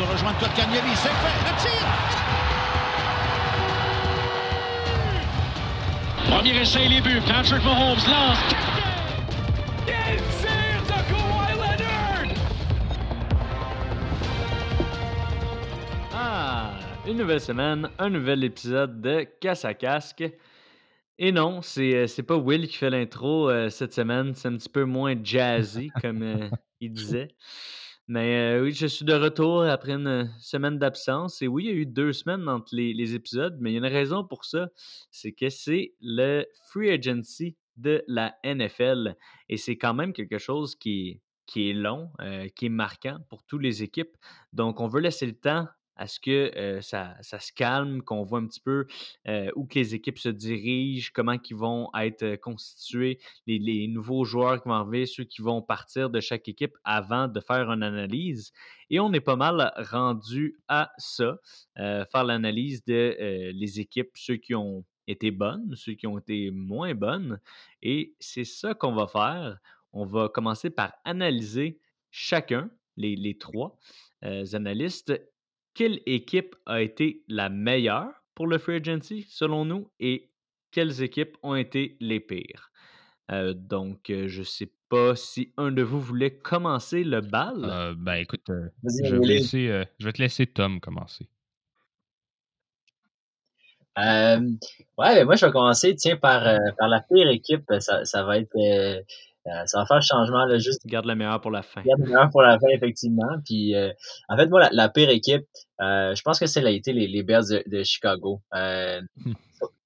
de rejoindre Kotkaniemi. C'est fait. Le tir. Premier essai, les buts. Patrick Mahomes lance. Ah, une nouvelle semaine, un nouvel épisode de Casse à casque. Et non, c'est euh, c'est pas Will qui fait l'intro euh, cette semaine, c'est un petit peu moins jazzy, comme euh, il disait. Mais euh, oui, je suis de retour après une semaine d'absence. Et oui, il y a eu deux semaines entre les, épisodes, mais il y a une raison pour ça. C'est que c'est le free agency de la NFL. Et c'est quand même quelque chose qui, qui est long, euh, qui est marquant pour toutes les équipes. Donc, on veut laisser le temps à ce que ça, ça se calme, qu'on voit un petit peu où que les équipes se dirigent, comment ils vont être constitués, les, nouveaux joueurs qui vont arriver, ceux qui vont partir de chaque équipe avant de faire une analyse. Et on est pas mal rendu à ça, faire l'analyse de les équipes, ceux qui ont été bonnes, ceux qui ont été moins bonnes. Et c'est ça qu'on va faire. On va commencer par analyser chacun, les, les trois analystes, quelle équipe a été la meilleure pour le free agency, selon nous, et quelles équipes ont été les pires? Euh, donc, euh, je ne sais pas si un de vous voulait commencer le bal. Euh, ben écoute, euh, je, vais laisser, euh, je vais te laisser Tom commencer. Euh, ouais, ben moi je vais commencer tiens par, euh, par la pire équipe. Ça, ça va être euh, ça va faire changement là, juste Garde le meilleur pour la fin. garde le meilleur pour la fin effectivement. Puis euh, en fait moi la, la pire équipe, euh, je pense que c'est a été les, les Bears de, de Chicago. Euh, Hmm.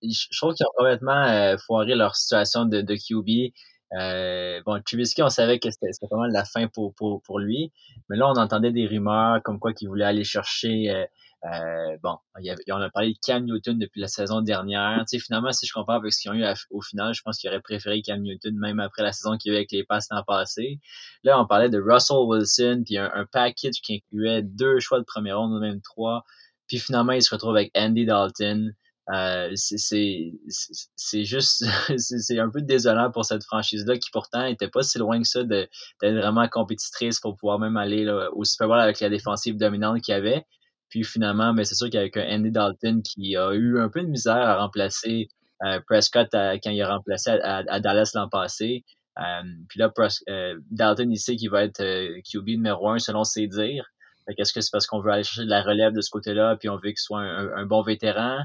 je je trouve qu'ils ont complètement euh, foiré leur situation de, de QB. Euh, bon, Trubisky, on savait que c'était mal la fin pour, pour, pour lui. Mais là, on entendait des rumeurs comme quoi qu'il voulait aller chercher. Euh, bon, il y on a parlé de Cam Newton depuis la saison dernière. Tu sais, finalement, si je compare avec ce qu'ils ont eu au final, je pense qu'ils auraient préféré Cam Newton même après la saison qu'il y a eu avec les passes l'an passé. Là, on parlait de Russell Wilson, puis un, package qui incluait deux choix de première ronde, même trois. Puis finalement, il se retrouve avec Andy Dalton. Euh, c'est juste c'est un peu désolant pour cette franchise là qui pourtant était pas si loin que ça d'être vraiment compétitrice pour pouvoir même aller là, au Super Bowl avec la défensive dominante qu'il y avait puis finalement mais c'est sûr qu'avec un Andy Dalton qui a eu un peu de misère à remplacer euh, Prescott quand il a remplacé à, Dallas l'an passé. Euh, puis là euh, Dalton il sait qu'il va être euh, QB numéro un selon ses dires. Qu'est-ce que c'est parce qu'on veut aller chercher de la relève de ce côté-là puis on veut qu'il soit un, bon vétéran? euh,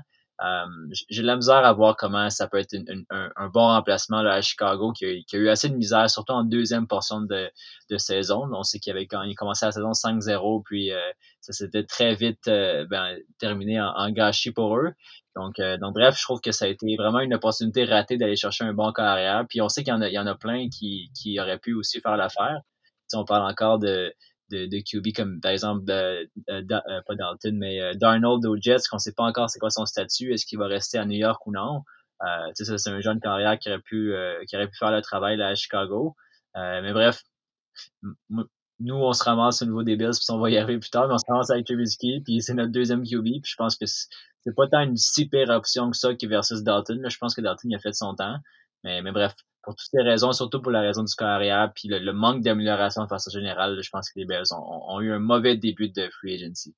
j'ai de la misère à voir comment ça peut être un, bon remplacement à Chicago qui a, eu assez de misère, surtout en deuxième portion de, saison. On sait qu'il avait quand il commençait la saison 5-0, puis euh, ça s'était très vite euh, ben, terminé en, gâchis pour eux. Donc, euh, bref, je trouve que ça a été vraiment une opportunité ratée d'aller chercher un bon carrière. Puis on sait qu'il y en a, plein qui, qui auraient pu aussi faire l'affaire. Sais, on parle encore de, de, de QB comme par exemple de- euh, pas Dalton mais euh, Darnold aux Jets qu'on sait pas encore c'est quoi son statut est-ce qu'il va rester à New York ou non? Euh, c'est un jeune carrière qui aurait pu euh, qui aurait pu faire le travail là à Chicago. Euh, mais bref nous on se ramasse au niveau des Bills puis on va y arriver plus tard mais on se ramasse avec Trubisky puis c'est notre deuxième QB puis je pense que c'est pas tant une si pire option que ça que versus Dalton là. Je pense que Dalton il a fait son temps. Mais, mais bref pour toutes ces raisons, surtout pour la raison du carrière, puis le, manque d'amélioration de façon générale, je pense que les Bears ont, eu un mauvais début de free agency.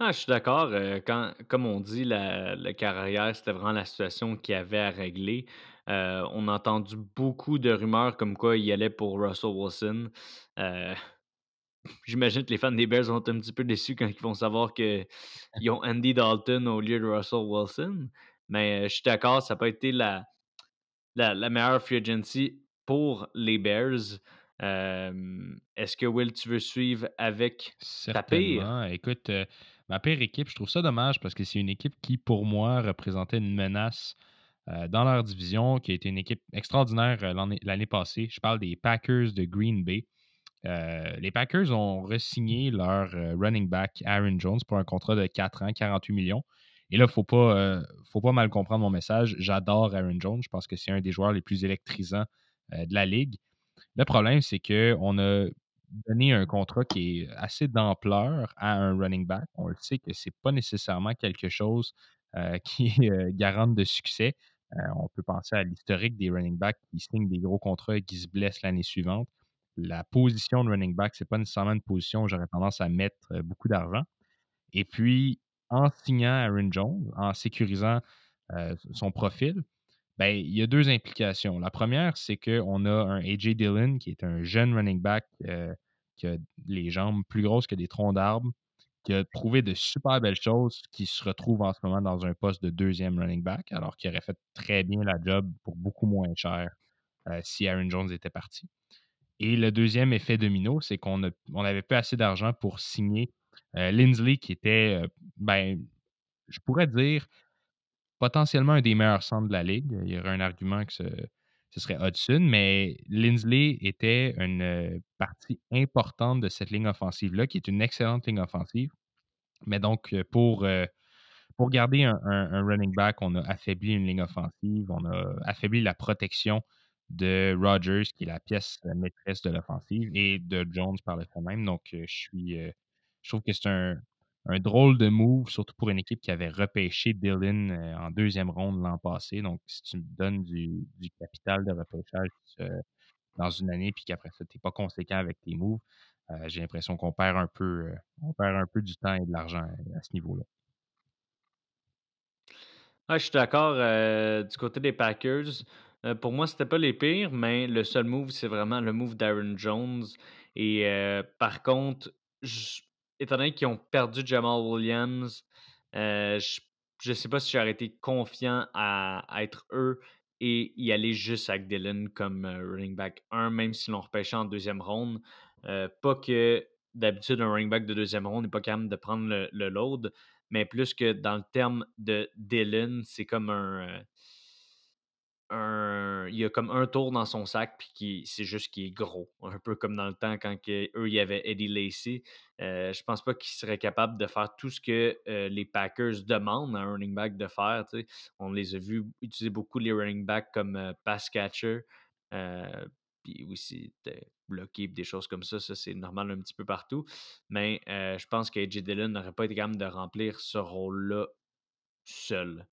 Ah, je suis d'accord. euh, comme on dit, la, carrière, c'était vraiment la situation qu'il avait à régler. Euh, on a entendu beaucoup de rumeurs comme quoi il allait pour Russell Wilson. Euh, J'imagine que les fans des Bears vont être un petit peu déçus quand ils vont savoir qu'ils ont Andy Dalton au lieu de Russell Wilson. Mais je suis d'accord, ça n'a pas été la, la, meilleure free agency pour les Bears. Est-ce que Will, tu veux suivre avec ta pire? Écoute, ma pire équipe, je trouve ça dommage parce que c'est une équipe qui, pour moi, représentait une menace dans leur division, qui a été une équipe extraordinaire l'année passée. Je parle des Packers de Green Bay. Les Packers ont re-signé leur running back Aaron Jones pour un contrat de 4 ans, 48 millions. Et là, il ne faut, pas, euh, faut pas mal comprendre mon message. J'adore Aaron Jones. Je pense que c'est un des joueurs les plus électrisants euh, de la ligue. Le problème, c'est qu'on a donné un contrat qui est assez d'ampleur à un running back. On le sait que ce n'est pas nécessairement quelque chose euh, qui euh, garante de succès. On peut penser à l'historique des running backs qui signent des gros contrats et qui se blessent l'année suivante. la position de running back, c'est pas nécessairement une position où j'aurais tendance à mettre beaucoup d'argent. Et puis, en signant Aaron Jones, en sécurisant son profil, ben, il y a deux implications. La première, c'est qu'on a un A.J. Dillon, qui est un jeune running back qui a les jambes plus grosses que des troncs d'arbres, qui a prouvé de super belles choses, qui se retrouve en ce moment dans un poste de deuxième running back, alors qu'il aurait fait très bien la job pour beaucoup moins cher si Aaron Jones était parti. Et le deuxième effet domino, c'est qu'on n'avait pas assez d'argent pour signer Lindsley, qui était, ben, je pourrais dire, potentiellement un des meilleurs centres de la ligue. Il y aurait un argument que ce, serait Hudson, mais Lindsley était une partie importante de cette ligne offensive-là, qui est une excellente ligne offensive. Mais donc, pour, pour garder un, running back, on a affaibli une ligne offensive, on a affaibli la protection de Rodgers, qui est la pièce maîtresse de l'offensive, et de Jones par le fait même. Donc, je suis. je trouve que c'est un, un drôle de move, surtout pour une équipe qui avait repêché Dylan euh, en deuxième ronde l'an passé. Donc, si tu me donnes du, capital de repêchage euh, dans une année, puis qu'après ça, tu n'es pas conséquent avec tes moves, euh, j'ai l'impression qu'on perd un peu un peu du temps et de l'argent à ce niveau-là. je suis d'accord. du côté des Packers, pour moi, c'était pas les pires, mais le seul move, c'est vraiment le move d'Aaron Jones. Et par contre, je étant donné qu'ils ont perdu Jamal Williams, euh, je ne sais pas si j'aurais été confiant à, être eux et y aller juste avec Dylan comme euh, running back 1, même s'ils l'ont repêché en deuxième ronde. Euh, pas que d'habitude, un running back de deuxième ronde n'est pas capable de prendre le, le, load, mais plus que dans le terme de Dylan, c'est comme un il y a comme un tour dans son sac, puis c'est juste qu'il est gros. Un peu comme dans le temps quand eux, il y avait Eddie Lacy. Euh, je pense pas qu'il serait capable de faire tout ce que euh, les Packers demandent à un running back de faire. On les a vus utiliser beaucoup les running backs comme euh, pass catcher. puis aussi bloquer des choses comme ça, ça c'est normal un petit peu partout. Mais je pense qu'AJ Dillon n'aurait pas été capable de remplir ce rôle-là seul.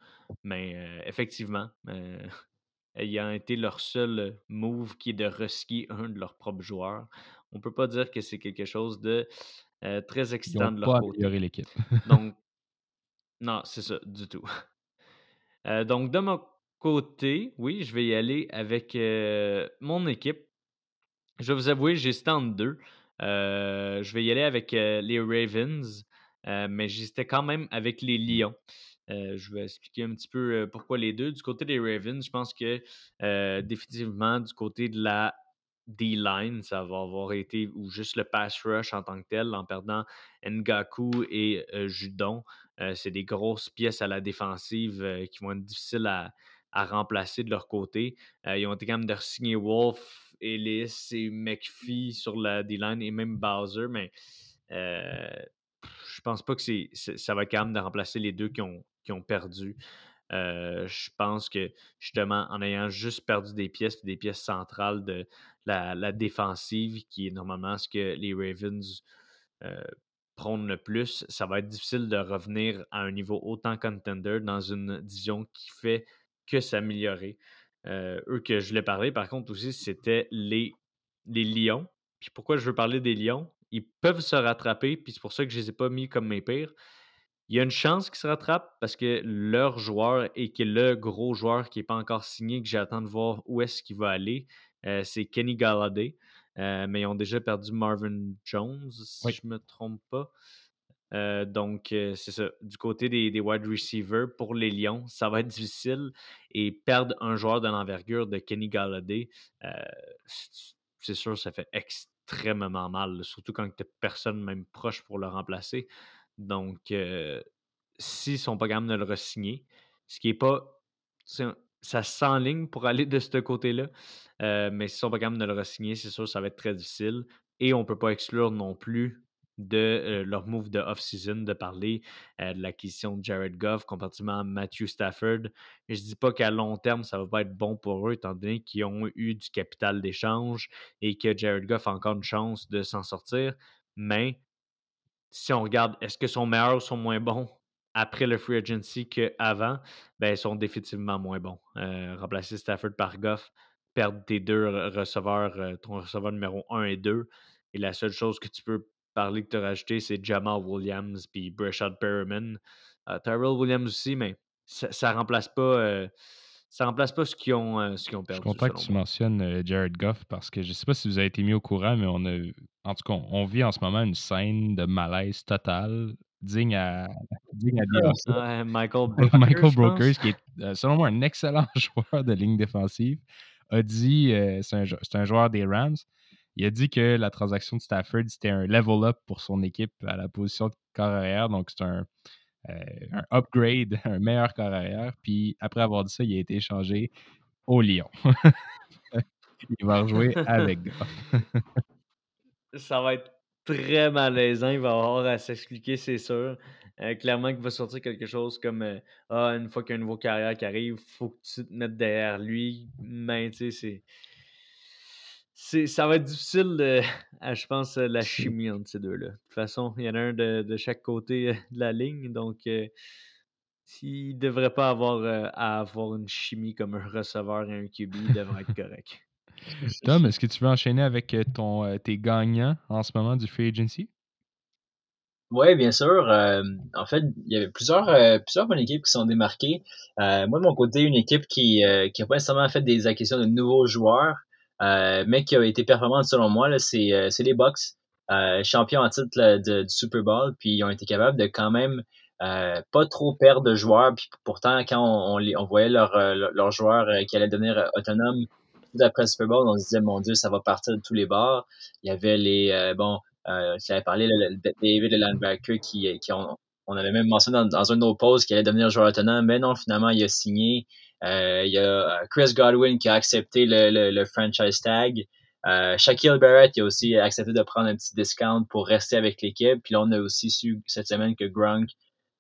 Mais effectivement, ayant été leur seul move qui est de reskier un de leurs propres joueurs. On peut pas dire que c'est quelque chose de très excitant de leur côté. l'équipe. donc, non, c'est ça, du tout. donc, de mon côté, oui, je vais y aller avec mon équipe. Je vais vous avouer, j'hésitais entre deux. je vais y aller avec les Ravens, mais j'hésitais quand même avec les Lions. Euh, je vais expliquer un petit peu euh, pourquoi les deux. Du côté des Ravens, je pense que euh, définitivement, du côté de la D-line, ça va avoir été, ou juste le pass rush en tant que tel, en perdant Ngaku et Judon. c'est des grosses pièces à la défensive qui vont être difficiles à, remplacer de leur côté. ils ont été quand même de signer Wolf, Ellis et McPhee sur la D-line et même Bowser, mais je pense pas que ça va quand même de remplacer les deux qui ont, qui ont perdu. Euh, je pense que justement, en ayant juste perdu des pièces, des pièces centrales de la, défensive, qui est normalement ce que les Ravens euh, prônent le plus, ça va être difficile de revenir à un niveau autant contender dans une division qui fait que s'améliorer. Euh, eux que je voulais parler, par contre, aussi, c'était les, les Lions. Puis pourquoi je veux parler des Lions? Ils peuvent se rattraper, puis c'est pour ça que je ne les ai pas mis comme mes pires. Il y a une chance qu'ils se rattrapent parce que leur joueur et qui est le gros joueur qui n'est pas encore signé, que j'attends de voir où est-ce qu'il va aller, euh, c'est Kenny Galladay. Euh, mais ils ont déjà perdu Marvin Jones, si je ne me trompe pas. Euh, donc, c'est ça. Du côté des, wide receivers, pour les Lions, ça va être difficile. Et perdre un joueur de l'envergure de Kenny Galladay, c'est sûr, ça fait extrêmement mal. Surtout quand tu personne même proche pour le remplacer. Donc, s'ils ne sont pas capables de le re-signer, ce qui n'est pas. Ça s'enligne pour aller de ce côté-là, mais s'ils sont pas capables de le re-signer, c'est sûr ça va être très difficile. Et on ne peut pas exclure non plus de leur move de off-season de parler de l'acquisition de Jared Goff comparativement à Matthew Stafford. Je ne dis pas qu'à long terme, ça ne va pas être bon pour eux, étant donné qu'ils ont eu du capital d'échange et que Jared Goff a encore une chance de s'en sortir. Mais si on regarde, est-ce que sont meilleurs ou sont moins bons après le free agency qu'avant, ben, ils sont définitivement moins bons. Euh, remplacer Stafford par Goff, perdre tes deux receveurs, euh, ton receveur numéro 1 et 2. Et la seule chose que tu peux parler que tu as rajouté, c'est Jamal Williams puis Brashad Perriman. Euh, Tyrell Williams aussi, mais ça ne remplace pas. ça remplace pas ce qu'ils ont, ont perdu. Je suis content que tu mentionnes Jared Goff parce que je ne sais pas si vous avez été mis au courant, mais on a, en tout cas, on vit en ce moment une scène de malaise total digne à, digne à Michael Brokers, Michael Brokers qui est, selon moi, un excellent joueur de ligne défensive a dit, euh, c'est un, joueur des Rams, il a dit que la transaction de Stafford, c'était un level up pour son équipe à la position de carrière. Donc, c'est un, euh, un, upgrade, un meilleur carrière. Puis, après avoir dit ça, il a été échangé au Lyon. il va rejouer avec Ça va être très malaisant. Il va avoir à s'expliquer, c'est sûr. Euh, clairement qu'il va sortir quelque chose comme Ah, une fois qu'il y a un nouveau carrière qui arrive, il faut que tu te mettes derrière lui. Mais tu sais, c'est. Ça va être difficile, de, je pense, la chimie entre ces deux-là. De toute façon, il y en a un de, chaque côté de la ligne. Donc, s'il ne devrait pas avoir à avoir une chimie comme un receveur et un QB, il devrait être correct. Tom, est-ce que tu veux enchaîner avec ton, tes gagnants en ce moment du Free Agency? Oui, bien sûr. Euh, en fait, il y avait plusieurs, euh, plusieurs bonnes équipes qui sont démarquées. Euh, moi, de mon côté, une équipe qui n'a qui a pas nécessairement fait des acquisitions de nouveaux joueurs, mais qui a été performante selon moi, c'est les Bucks, champions en titre du Super Bowl, puis ils ont été capables de quand même pas trop perdre de joueurs. Puis pourtant, quand on, on, on voyait leurs leur joueurs qui allaient devenir autonomes tout après le Super Bowl, on se disait, mon Dieu, ça va partir de tous les bords. Il y avait les, bon, euh, tu parlé de David Landbacker qui, qui on, on avait même mentionné dans, dans un de nos posts qu'il allait devenir joueur autonome, mais non, finalement, il a signé. Euh, il y a euh, Chris Godwin qui a accepté le, le, franchise tag. Euh, Shaquille Barrett a aussi accepté de prendre un petit discount pour rester avec l'équipe. Puis là, on a aussi su cette semaine que Gronk,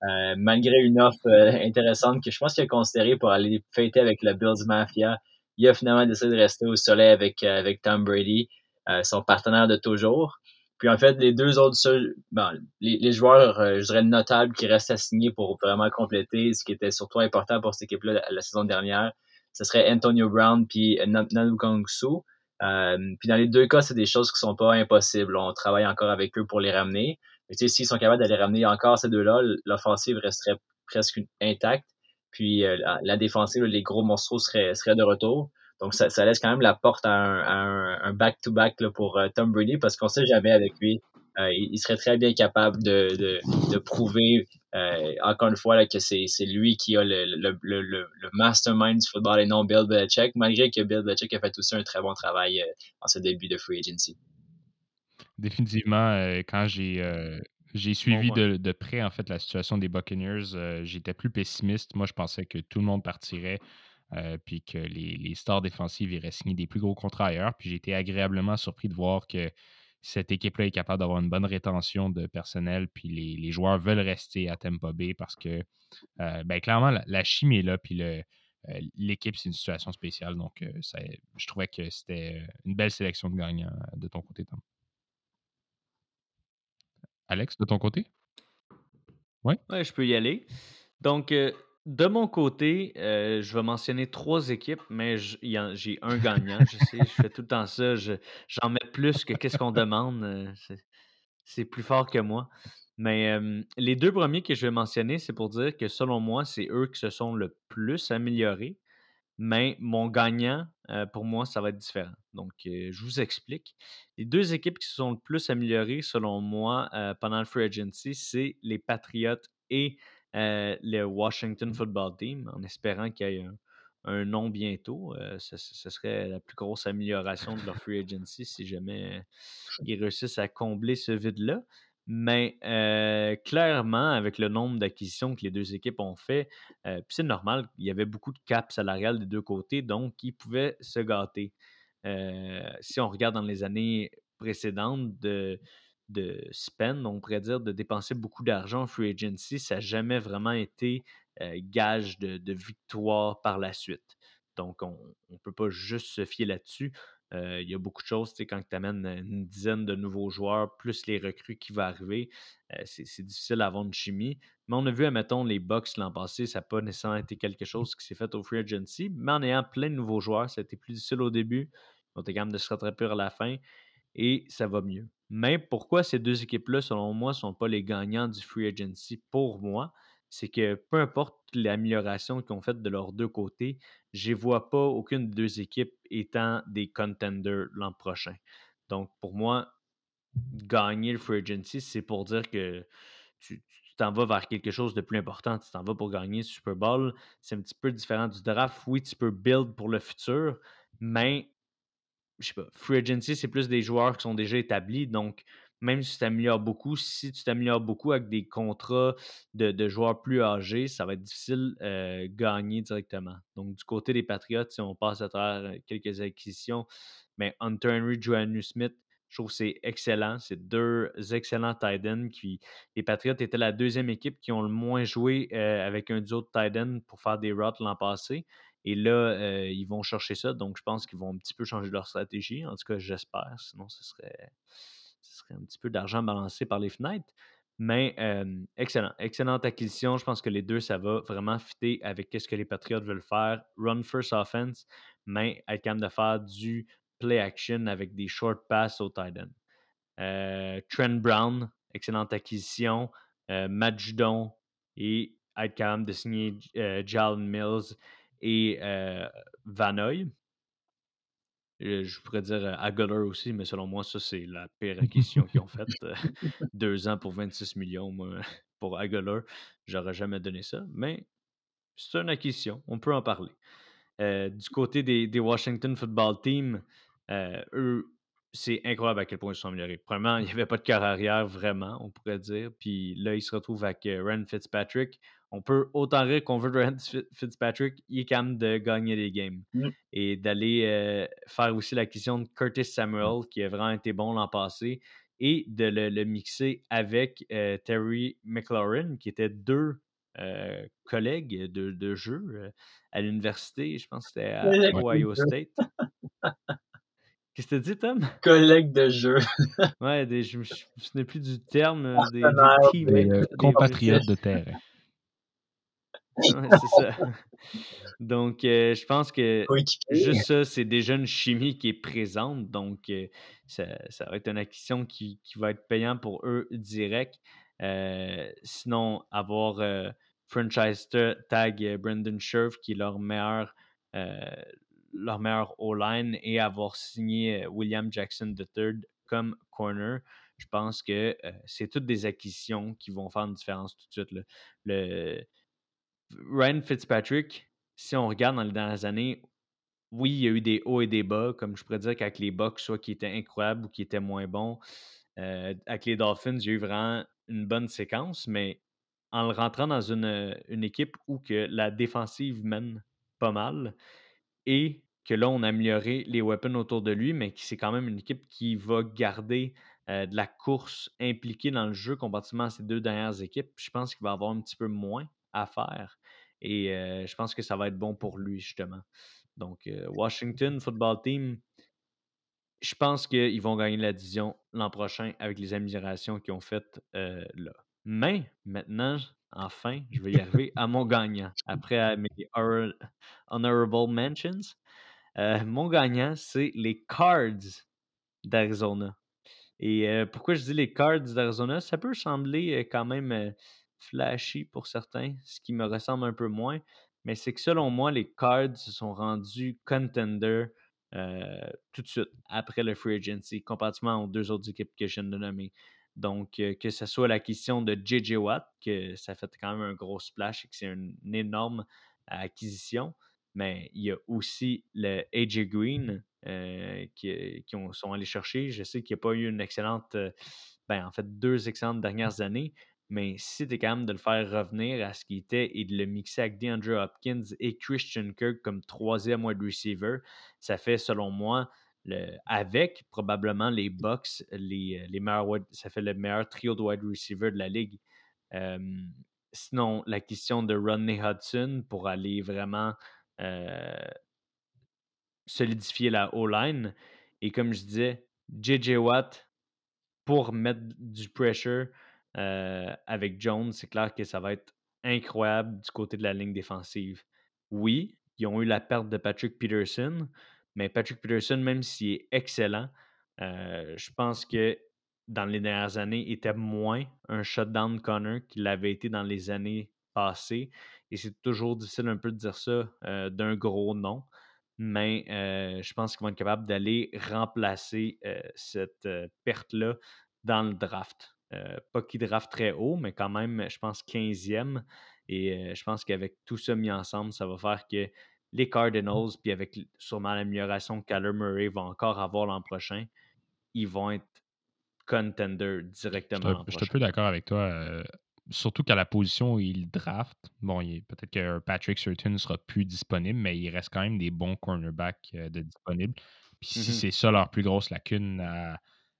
euh, malgré une offre euh, intéressante que je pense qu'il a considéré pour aller fêter avec le Bills Mafia, il a finalement décidé de rester au soleil avec, avec Tom Brady, son partenaire de toujours. Puis en fait, les deux autres seuls, bon, les, les, joueurs, euh, je dirais, notables qui restent à signer pour vraiment compléter ce qui était surtout important pour cette équipe-là la, saison dernière, ce serait Antonio Brown puis Nanu Kongsu. Euh, puis dans les deux cas, c'est des choses qui sont pas impossibles. On travaille encore avec eux pour les ramener. Mais tu sais, s'ils sont capables d'aller ramener encore ces deux-là, l'offensive resterait presque intacte. Puis euh, la, défensive, les gros monstres seraient, de retour. Donc, ça, laisse quand même la porte à un back-to-back pour euh, Tom Brady parce qu'on sait jamais avec lui. Euh, il, serait très bien capable de, prouver, encore une fois, que c'est lui qui a le, le, mastermind du football et non Bill Belichick, malgré que Bill Belichick a fait aussi un très bon travail en ce début de free agency. Définitivement, quand j'ai j'ai suivi de, de, près en fait la situation des Buccaneers. J'étais plus pessimiste. Moi, je pensais que tout le monde partirait. Euh, puis que les, stars défensives iraient signer des plus gros contrats ailleurs. Puis j'ai été agréablement surpris de voir que cette équipe-là est capable d'avoir une bonne rétention de personnel, puis les, joueurs veulent rester à Tampa Bay parce que, euh, ben, clairement, la, chimie est là, puis euh, l'équipe, c'est une situation spéciale. Donc, ça, je trouvais que c'était une belle sélection de gagnants de ton côté, Tom. Alex, de ton côté? Oui? Je peux y aller. Donc, de mon côté, euh, je vais mentionner trois équipes, mais j'ai un gagnant. Je sais, je fais tout le temps ça. j'en mets plus que qu'est-ce qu'on demande. Euh, c'est, plus fort que moi. Mais les deux premiers que je vais mentionner, c'est pour dire que selon moi, c'est eux qui se sont le plus améliorés. Mais mon gagnant, euh, pour moi, ça va être différent. Donc, je vous explique. Les deux équipes qui se sont le plus améliorées, selon moi, pendant le Free Agency, c'est les Patriots et le Washington Football Team, en espérant qu'il y ait un, nom bientôt. Euh, ce, serait la plus grosse amélioration de leur free agency si jamais ils réussissent à combler ce vide-là. Mais euh, clairement, avec le nombre d'acquisitions que les deux équipes ont fait, c'est normal, il y avait beaucoup de cap salarial des deux côtés, donc ils pouvaient se gâter. Si on regarde dans les années précédentes, de, de spend, on pourrait dire, de dépenser beaucoup d'argent en free agency, ça n'a jamais vraiment été euh, gage de, victoire par la suite. Donc, on ne peut pas juste se fier là-dessus. Il y a beaucoup de choses, quand tu amènes une dizaine de nouveaux joueurs, plus les recrues qui vont arriver, c'est difficile d'avoir une chimie. Mais on a vu, admettons, les Bucks l'an passé, ça n'a pas nécessairement été quelque chose qui s'est fait au Free Agency. Mais en ayant plein de nouveaux joueurs, ça a été plus difficile au début. Ils ont été capables de se rattraper à la fin et ça va mieux. Mais pourquoi ces deux équipes-là, selon moi, ne sont pas les gagnants du Free Agency pour moi? C'est que peu importe l'amélioration qu'ils ont faite de leurs deux côtés, je ne vois pas aucune des deux équipes étant des contenders l'an prochain. Donc, pour moi, gagner le Free Agency, c'est pour dire que tu t'en vas vers quelque chose de plus important. Tu t'en vas pour gagner le Super Bowl. C'est un petit peu différent du draft. Oui, tu peux build pour le futur, mais je sais pas, free agency, c'est plus des joueurs qui sont déjà établis. Donc, même si tu t'améliores beaucoup, si tu t'améliores beaucoup avec des contrats de, joueurs plus âgés, ça va être difficile de euh, gagner directement. Donc, du côté des Patriots, si on passe à travers euh, quelques acquisitions, mais Hunter Henry, Joanne Smith, je trouve que c'est excellent. C'est deux excellents tight ends. Qui, les Patriots étaient la deuxième équipe qui ont le moins joué euh, avec un duo de tight end pour faire des routes l'an passé. Et là, ils vont chercher ça. Donc, je pense qu'ils vont un petit peu changer leur stratégie. En tout cas, j'espère. Sinon, ce serait, ce serait un petit peu d'argent balancé par les fenêtres. Mais excellent. Excellente acquisition. Je pense que les deux, ça va vraiment fitter avec ce que les Patriots veulent faire. Run first offense, mais être capable de faire du play action avec des short passes au tight end. Euh, Trent Brown, excellente acquisition. Euh, Matt Judon et être capable de signer euh, Jalen Mills et euh. Je pourrais dire Aguilar aussi, mais selon moi, ça, c'est la pire acquisition qu'ils ont faite. Deux ans pour 26 millions, moi, pour Aguilar. J'aurais jamais donné ça, mais c'est une acquisition. On peut en parler. du côté des, des, Washington Football Team, eux, c'est incroyable à quel point ils sont améliorés. Premièrement, il n'y avait pas de cœur arrière, vraiment, on pourrait dire. Puis là, ils se retrouvent avec Ren Fitzpatrick on peut autant rire qu'on veut de Fitzpatrick, il est capable de gagner des games. Mmh. Et d'aller euh, faire aussi l'acquisition de Curtis Samuel, qui a vraiment été bon l'an passé, et de le, mixer avec euh, Terry McLaurin, qui étaient deux euh, collègues de, jeu à l'université, je pense que c'était à Ohio State. Qu'est-ce que tu dis, Tom? Collègues de jeu. ouais, je ne me souviens plus du terme. Des, des compatriotes de c'est ça. Donc, euh, je pense que juste ça, c'est déjà une chimie qui est présente. Donc, euh, ça, va être une acquisition qui, va être payante pour eux direct. Euh, sinon, avoir franchise tag Brendan Scherf, qui est leur meilleur, leur meilleur O-line, et avoir signé William Jackson III comme corner, je pense que c'est toutes des acquisitions qui vont faire une différence tout de suite. Le, Ryan Fitzpatrick, si on regarde dans les dernières années, oui, il y a eu des hauts et des bas, comme je pourrais dire qu'avec les Bucks, soit qui étaient incroyables ou qui étaient moins bons. Euh, avec les Dolphins, il y a eu vraiment une bonne séquence, mais en le rentrant dans une, une équipe où que la défensive mène pas mal et que là, on a amélioré les weapons autour de lui, mais qui c'est quand même une équipe qui va garder euh, de la course impliquée dans le jeu comparativement à ces deux dernières équipes. Je pense qu'il va avoir un petit peu moins à faire. Et je pense que ça va être bon pour lui, justement. Donc, Washington Football Team, je pense qu'ils vont gagner la division l'an prochain avec les améliorations qu'ils ont faites là. Mais maintenant, enfin, je vais y arriver à mon gagnant. Après mes honorable mentions, mon gagnant, c'est les Cards d'Arizona. Et pourquoi je dis les Cards d'Arizona? Ça peut sembler quand même flashy pour certains, ce qui me ressemble un peu moins. Mais c'est que selon moi, les Cards se sont rendus contenders euh, tout de suite après le free agency, comparativement aux deux autres équipes que je viens de nommer. Donc, euh, que ce soit la question de JJ Watt, que ça fait quand même un gros splash et que c'est une, énorme acquisition, mais il y a aussi le AJ Green euh, qui, qui sont allés chercher. Je sais qu'il n'y a pas eu une excellente, ben, en fait, deux excellentes dernières années, mais si tu es capable de le faire revenir à ce qu'il était et de le mixer avec DeAndre Hopkins et Christian Kirk comme troisième wide receiver, ça fait, selon moi, le, avec probablement les Bucks, les, les meilleurs ça fait le meilleur trio de wide receiver de la ligue. sinon, la question de Rodney Hudson pour aller vraiment solidifier la O-line Et comme je disais, JJ Watt, pour mettre du pressure avec Jones, c'est clair que ça va être incroyable du côté de la ligne défensive. Oui, ils ont eu la perte de Patrick Peterson, mais Patrick Peterson, même s'il est excellent, je pense que dans les dernières années, était moins un shutdown corner qu'il avait été dans les années passées. Et c'est toujours difficile un peu de dire ça d'un gros nom. Mais je pense qu'ils vont être capables d'aller remplacer cette perte-là dans le draft. Pas qu'ils draft très haut, mais quand même, je pense 15e. Et je pense qu'avec tout ça mis ensemble, ça va faire que les Cardinals, puis avec sûrement l'amélioration que Kyler Murray va encore avoir l'an prochain, ils vont être contender directement. Je suis un peu d'accord avec toi. Euh, surtout qu'à la position où il draft, bon, peut-être que Patrick Surtain ne sera plus disponible, mais il reste quand même des bons cornerbacks euh, de disponibles. Puis si mm-hmm. c'est ça leur plus grosse lacune à,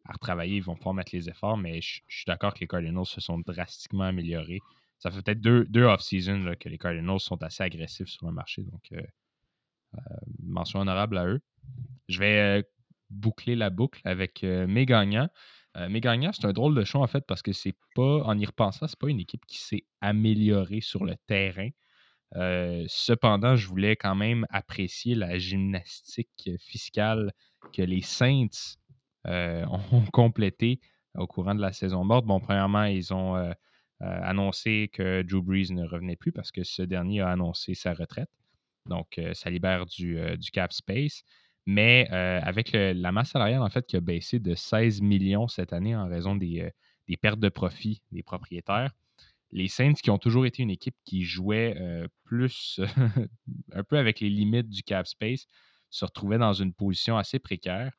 retravailler, ils vont pouvoir mettre les efforts, mais je, suis d'accord que les Cardinals se sont drastiquement améliorés. Ça fait peut-être deux, deux off-season que les Cardinals sont assez agressifs sur le marché. Donc, euh, mention honorable à eux. Je vais boucler la boucle avec mes gagnants. mes gagnants, c'est un drôle de choix en fait parce que c'est pas, en y repensant, c'est pas une équipe qui s'est améliorée sur le terrain. cependant, je voulais quand même apprécier la gymnastique fiscale que les Saints ont complétée au courant de la saison morte. Bon, premièrement, ils ont annoncé que Drew Brees ne revenait plus parce que ce dernier a annoncé sa retraite. Donc, ça libère du, cap space. Mais avec la masse salariale, en fait, qui a baissé de 16 millions cette année en raison des, pertes de profit des propriétaires, les Saints, qui ont toujours été une équipe qui jouait plus un peu avec les limites du cap space, se retrouvaient dans une position assez précaire.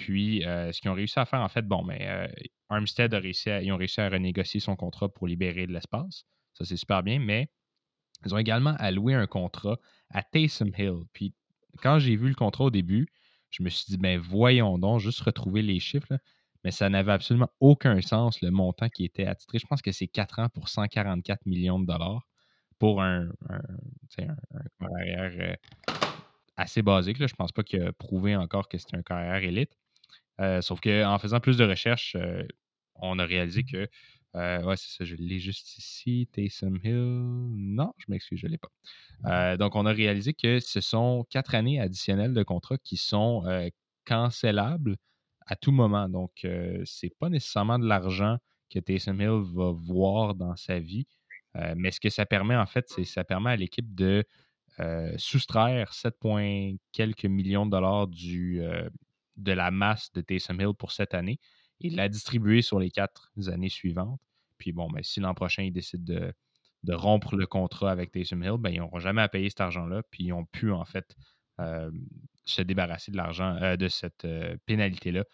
Puis, ce qu'ils ont réussi à faire, en fait, bon, mais Armstead a réussi à, ils ont réussi à renégocier son contrat pour libérer de l'espace. Ça, c'est super bien, mais ils ont également alloué un contrat à Taysom Hill. Puis quand j'ai vu le contrat au début, je me suis dit, ben voyons donc, juste retrouver les chiffres. Mais ça n'avait absolument aucun sens, le montant qui était attitré. Je pense que c'est 4 ans pour 144 millions de dollars pour un, carrière euh, assez basique. Là. Je pense pas qu'il a prouvé encore que c'était un carrière élite. Euh, sauf qu'en faisant plus de recherches, euh, on a réalisé que euh, ouais, c'est ça, je l'ai juste ici. Taysom Hill. Non, je m'excuse, je ne l'ai pas. Donc, on a réalisé que ce sont quatre années additionnelles de contrat qui sont cancellables à tout moment. Donc, ce n'est pas nécessairement de l'argent que Taysom Hill va voir dans sa vie. mais ce que ça permet, en fait, c'est ça permet à l'équipe de soustraire 7, quelques millions de dollars du, de la masse de Taysom Hill pour cette année et la distribuer sur les quatre années suivantes. Puis bon, ben, si l'an prochain, ils décident de, rompre le contrat avec Taysom Hill, ben, ils n'auront jamais à payer cet argent-là. Puis ils ont pu, en fait, euh, se débarrasser de l'argent, euh, de cette euh, pénalité-là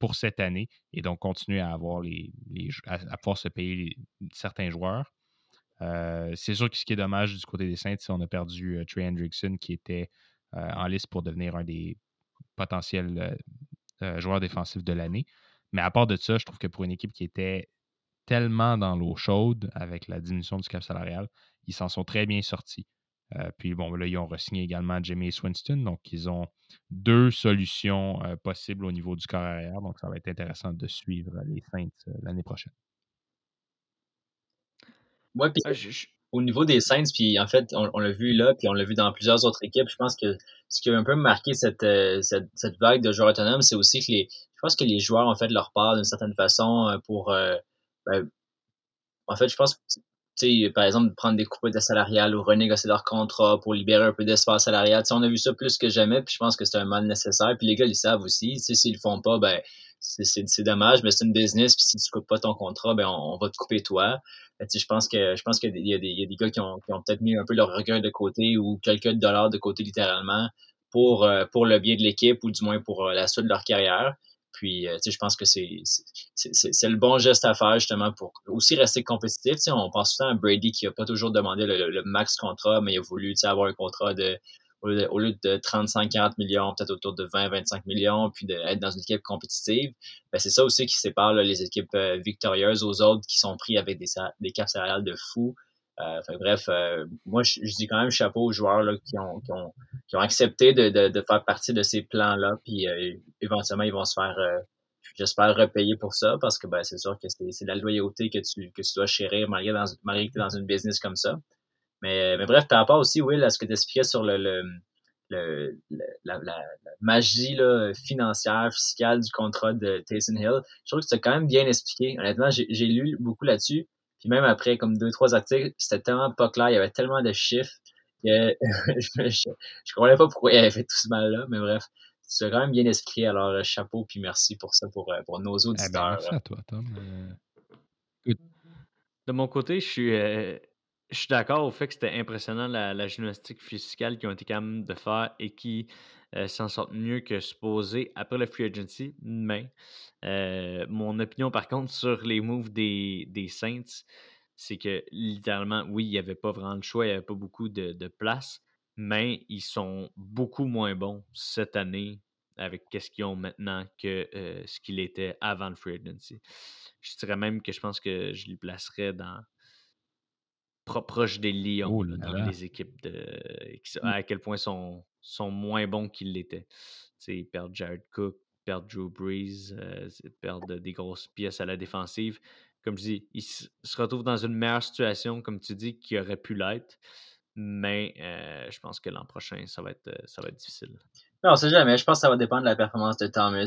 pour cette année et donc continuer à avoir les, à, pouvoir se payer certains joueurs. c'est sûr que ce qui est dommage du côté des Saints, c'est qu'on a perdu Trey Hendrickson qui était en liste pour devenir un des potentiels joueurs défensifs de l'année. Mais à part de ça, je trouve que pour une équipe qui était tellement dans l'eau chaude avec la diminution du cap salarial, ils s'en sont très bien sortis. Euh, puis bon, là, ils ont re-signé également Jimmy Swinston. Donc, ils ont deux solutions euh, possibles au niveau du corps arrière. Donc, ça va être intéressant de suivre les Saints euh, l'année prochaine. Oui, puis ah, au niveau des Saints, puis en fait, on, l'a vu là, puis on l'a vu dans plusieurs autres équipes. Je pense que ce qui a un peu marqué cette, cette, cette vague de joueurs autonomes, c'est aussi que les, je pense que les joueurs ont fait leur part d'une certaine façon euh, pour euh, ben, en fait je pense par exemple prendre des coupes de salariales ou renégocier leur contrat pour libérer un peu d'espace salarial on a vu ça plus que jamais puis je pense que c'est un mal nécessaire puis les gars ils savent aussi s'ils le font pas ben c'est dommage mais c'est une business puis si tu coupes pas ton contrat ben on, va te couper toi je pense que je pense qu'il y, a des, y a des gars qui ont, qui ont peut-être mis un peu leur regard de côté ou quelques dollars de côté littéralement pour euh, pour le bien de l'équipe ou du moins pour la suite de leur carrière puis, euh, je pense que c'est le bon geste à faire justement pour aussi rester compétitif. on pense souvent à Brady qui n'a pas toujours demandé le, max contrat, mais il a voulu avoir un contrat de au lieu de 35-40 millions, peut-être autour de 20-25 millions, puis d'être dans une équipe compétitive. Ben, c'est ça aussi qui sépare les équipes euh, victorieuses aux autres qui sont pris avec des, des caps salariales de fou. Euh, bref, moi, je, dis quand même chapeau aux joueurs là, qui, ont, qui, ont, qui ont accepté de, de, de faire partie de ces plans-là. Puis éventuellement, ils vont se faire, j'espère, repayer pour ça parce que ben, c'est sûr que c'est la loyauté que tu, que tu dois chérir malgré, dans, malgré que tu es dans une business comme ça. Mais, mais bref, par rapport aussi, Will, à ce que tu expliquais sur le, le le, la, la, magie là, financière, fiscale du contrat de Taysom Hill. Je trouve que c'est quand même bien expliqué. Honnêtement, j'ai lu beaucoup là-dessus. Puis même après, comme deux, trois articles, c'était tellement pas clair, il y avait tellement de chiffres que je, je, comprenais pas pourquoi il avait fait tout ce mal-là. Mais bref, c'est quand même bien expliqué. Alors, chapeau, puis merci pour ça, pour, pour nos eh ben, auditeurs. merci à toi, Tom. Euh, de mon côté, je suis, euh, je suis d'accord au fait que c'était impressionnant la, gymnastique fiscale qu'ils ont été capables de faire et qui euh, s'en sortent mieux que supposé après le free agency. Mais euh, mon opinion, par contre, sur les moves des, Saints, c'est que littéralement, oui, il n'y avait pas vraiment le choix, il n'y avait pas beaucoup de, place, mais ils sont beaucoup moins bons cette année avec ce qu'ils ont maintenant que euh, ce qu'il était avant le free agency. Je dirais même que je pense que je les placerais dans proche des Lions oh dans les équipes de mmh. à quel point sont, sont moins bons qu'ils l'étaient. Ils perdent Jared Cook, perdent Drew Brees, euh, perdent des grosses pièces à la défensive. Comme je dis, ils se retrouvent dans une meilleure situation, comme tu dis, qui aurait pu l'être. Mais euh, je pense que l'an prochain, ça va être, euh, ça va être difficile. Non, c'est jamais. Je pense que ça va dépendre de la performance de Thomas.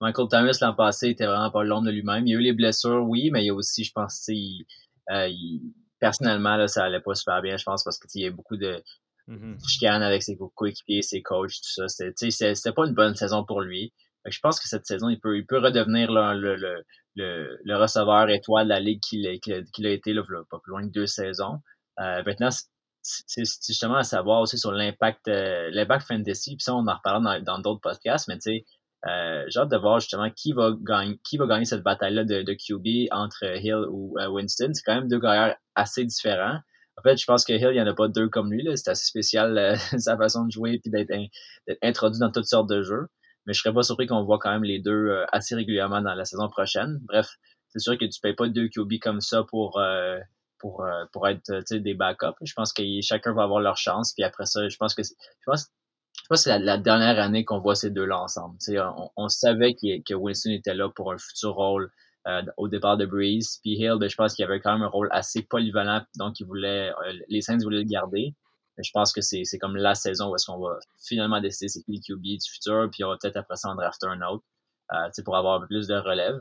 Michael Thomas, l'an passé, était vraiment pas l'ombre de lui-même. Il y a eu les blessures, oui, mais il y a aussi, je pense, il, personnellement, là, ça allait pas super bien, je pense, parce qu'il y a beaucoup de mm avec ses coéquipiers, ses coachs, tout ça. C'était, pas une bonne saison pour lui. Je pense que cette saison, il peut, il peut redevenir le, le, le, le, receveur étoile de la ligue qu'il a, qu'il a été là, pas plus loin de deux saisons. Euh, maintenant, c'est justement à savoir aussi sur l'impact euh, l'impact fantasy. Puis ça, on en reparlera dans d'autres podcasts, mais tu sais, euh, j'ai hâte de voir justement qui va gagner, qui va gagner cette bataille-là de, de, QB entre Hill ou euh, Winston. C'est quand même deux gagnants assez différents. En fait, je pense que Hill, il n'y en a pas deux comme lui. C'est assez spécial euh, sa façon de jouer et d'être introduit dans toutes sortes de jeux. Mais je serais pas surpris qu'on voit quand même les deux euh, assez régulièrement dans la saison prochaine. Bref, c'est sûr que tu payes pas deux QB comme ça pour pour, pour être des backups. Je pense que chacun va avoir leur chance. Puis après ça, je pense que je je pense que c'est la, dernière année qu'on voit ces deux-là ensemble. On, on, savait que Winston était là pour un futur rôle euh, au départ de Breeze. Puis Hill, ben, je pense qu'il avait quand même un rôle assez polyvalent, donc euh, les Saints voulaient le garder. Je pense que c'est, comme la saison où est-ce qu'on va finalement décider c'est qui le QB du futur, puis on va peut-être après ça en drafter un autre, euh, pour avoir plus de relève.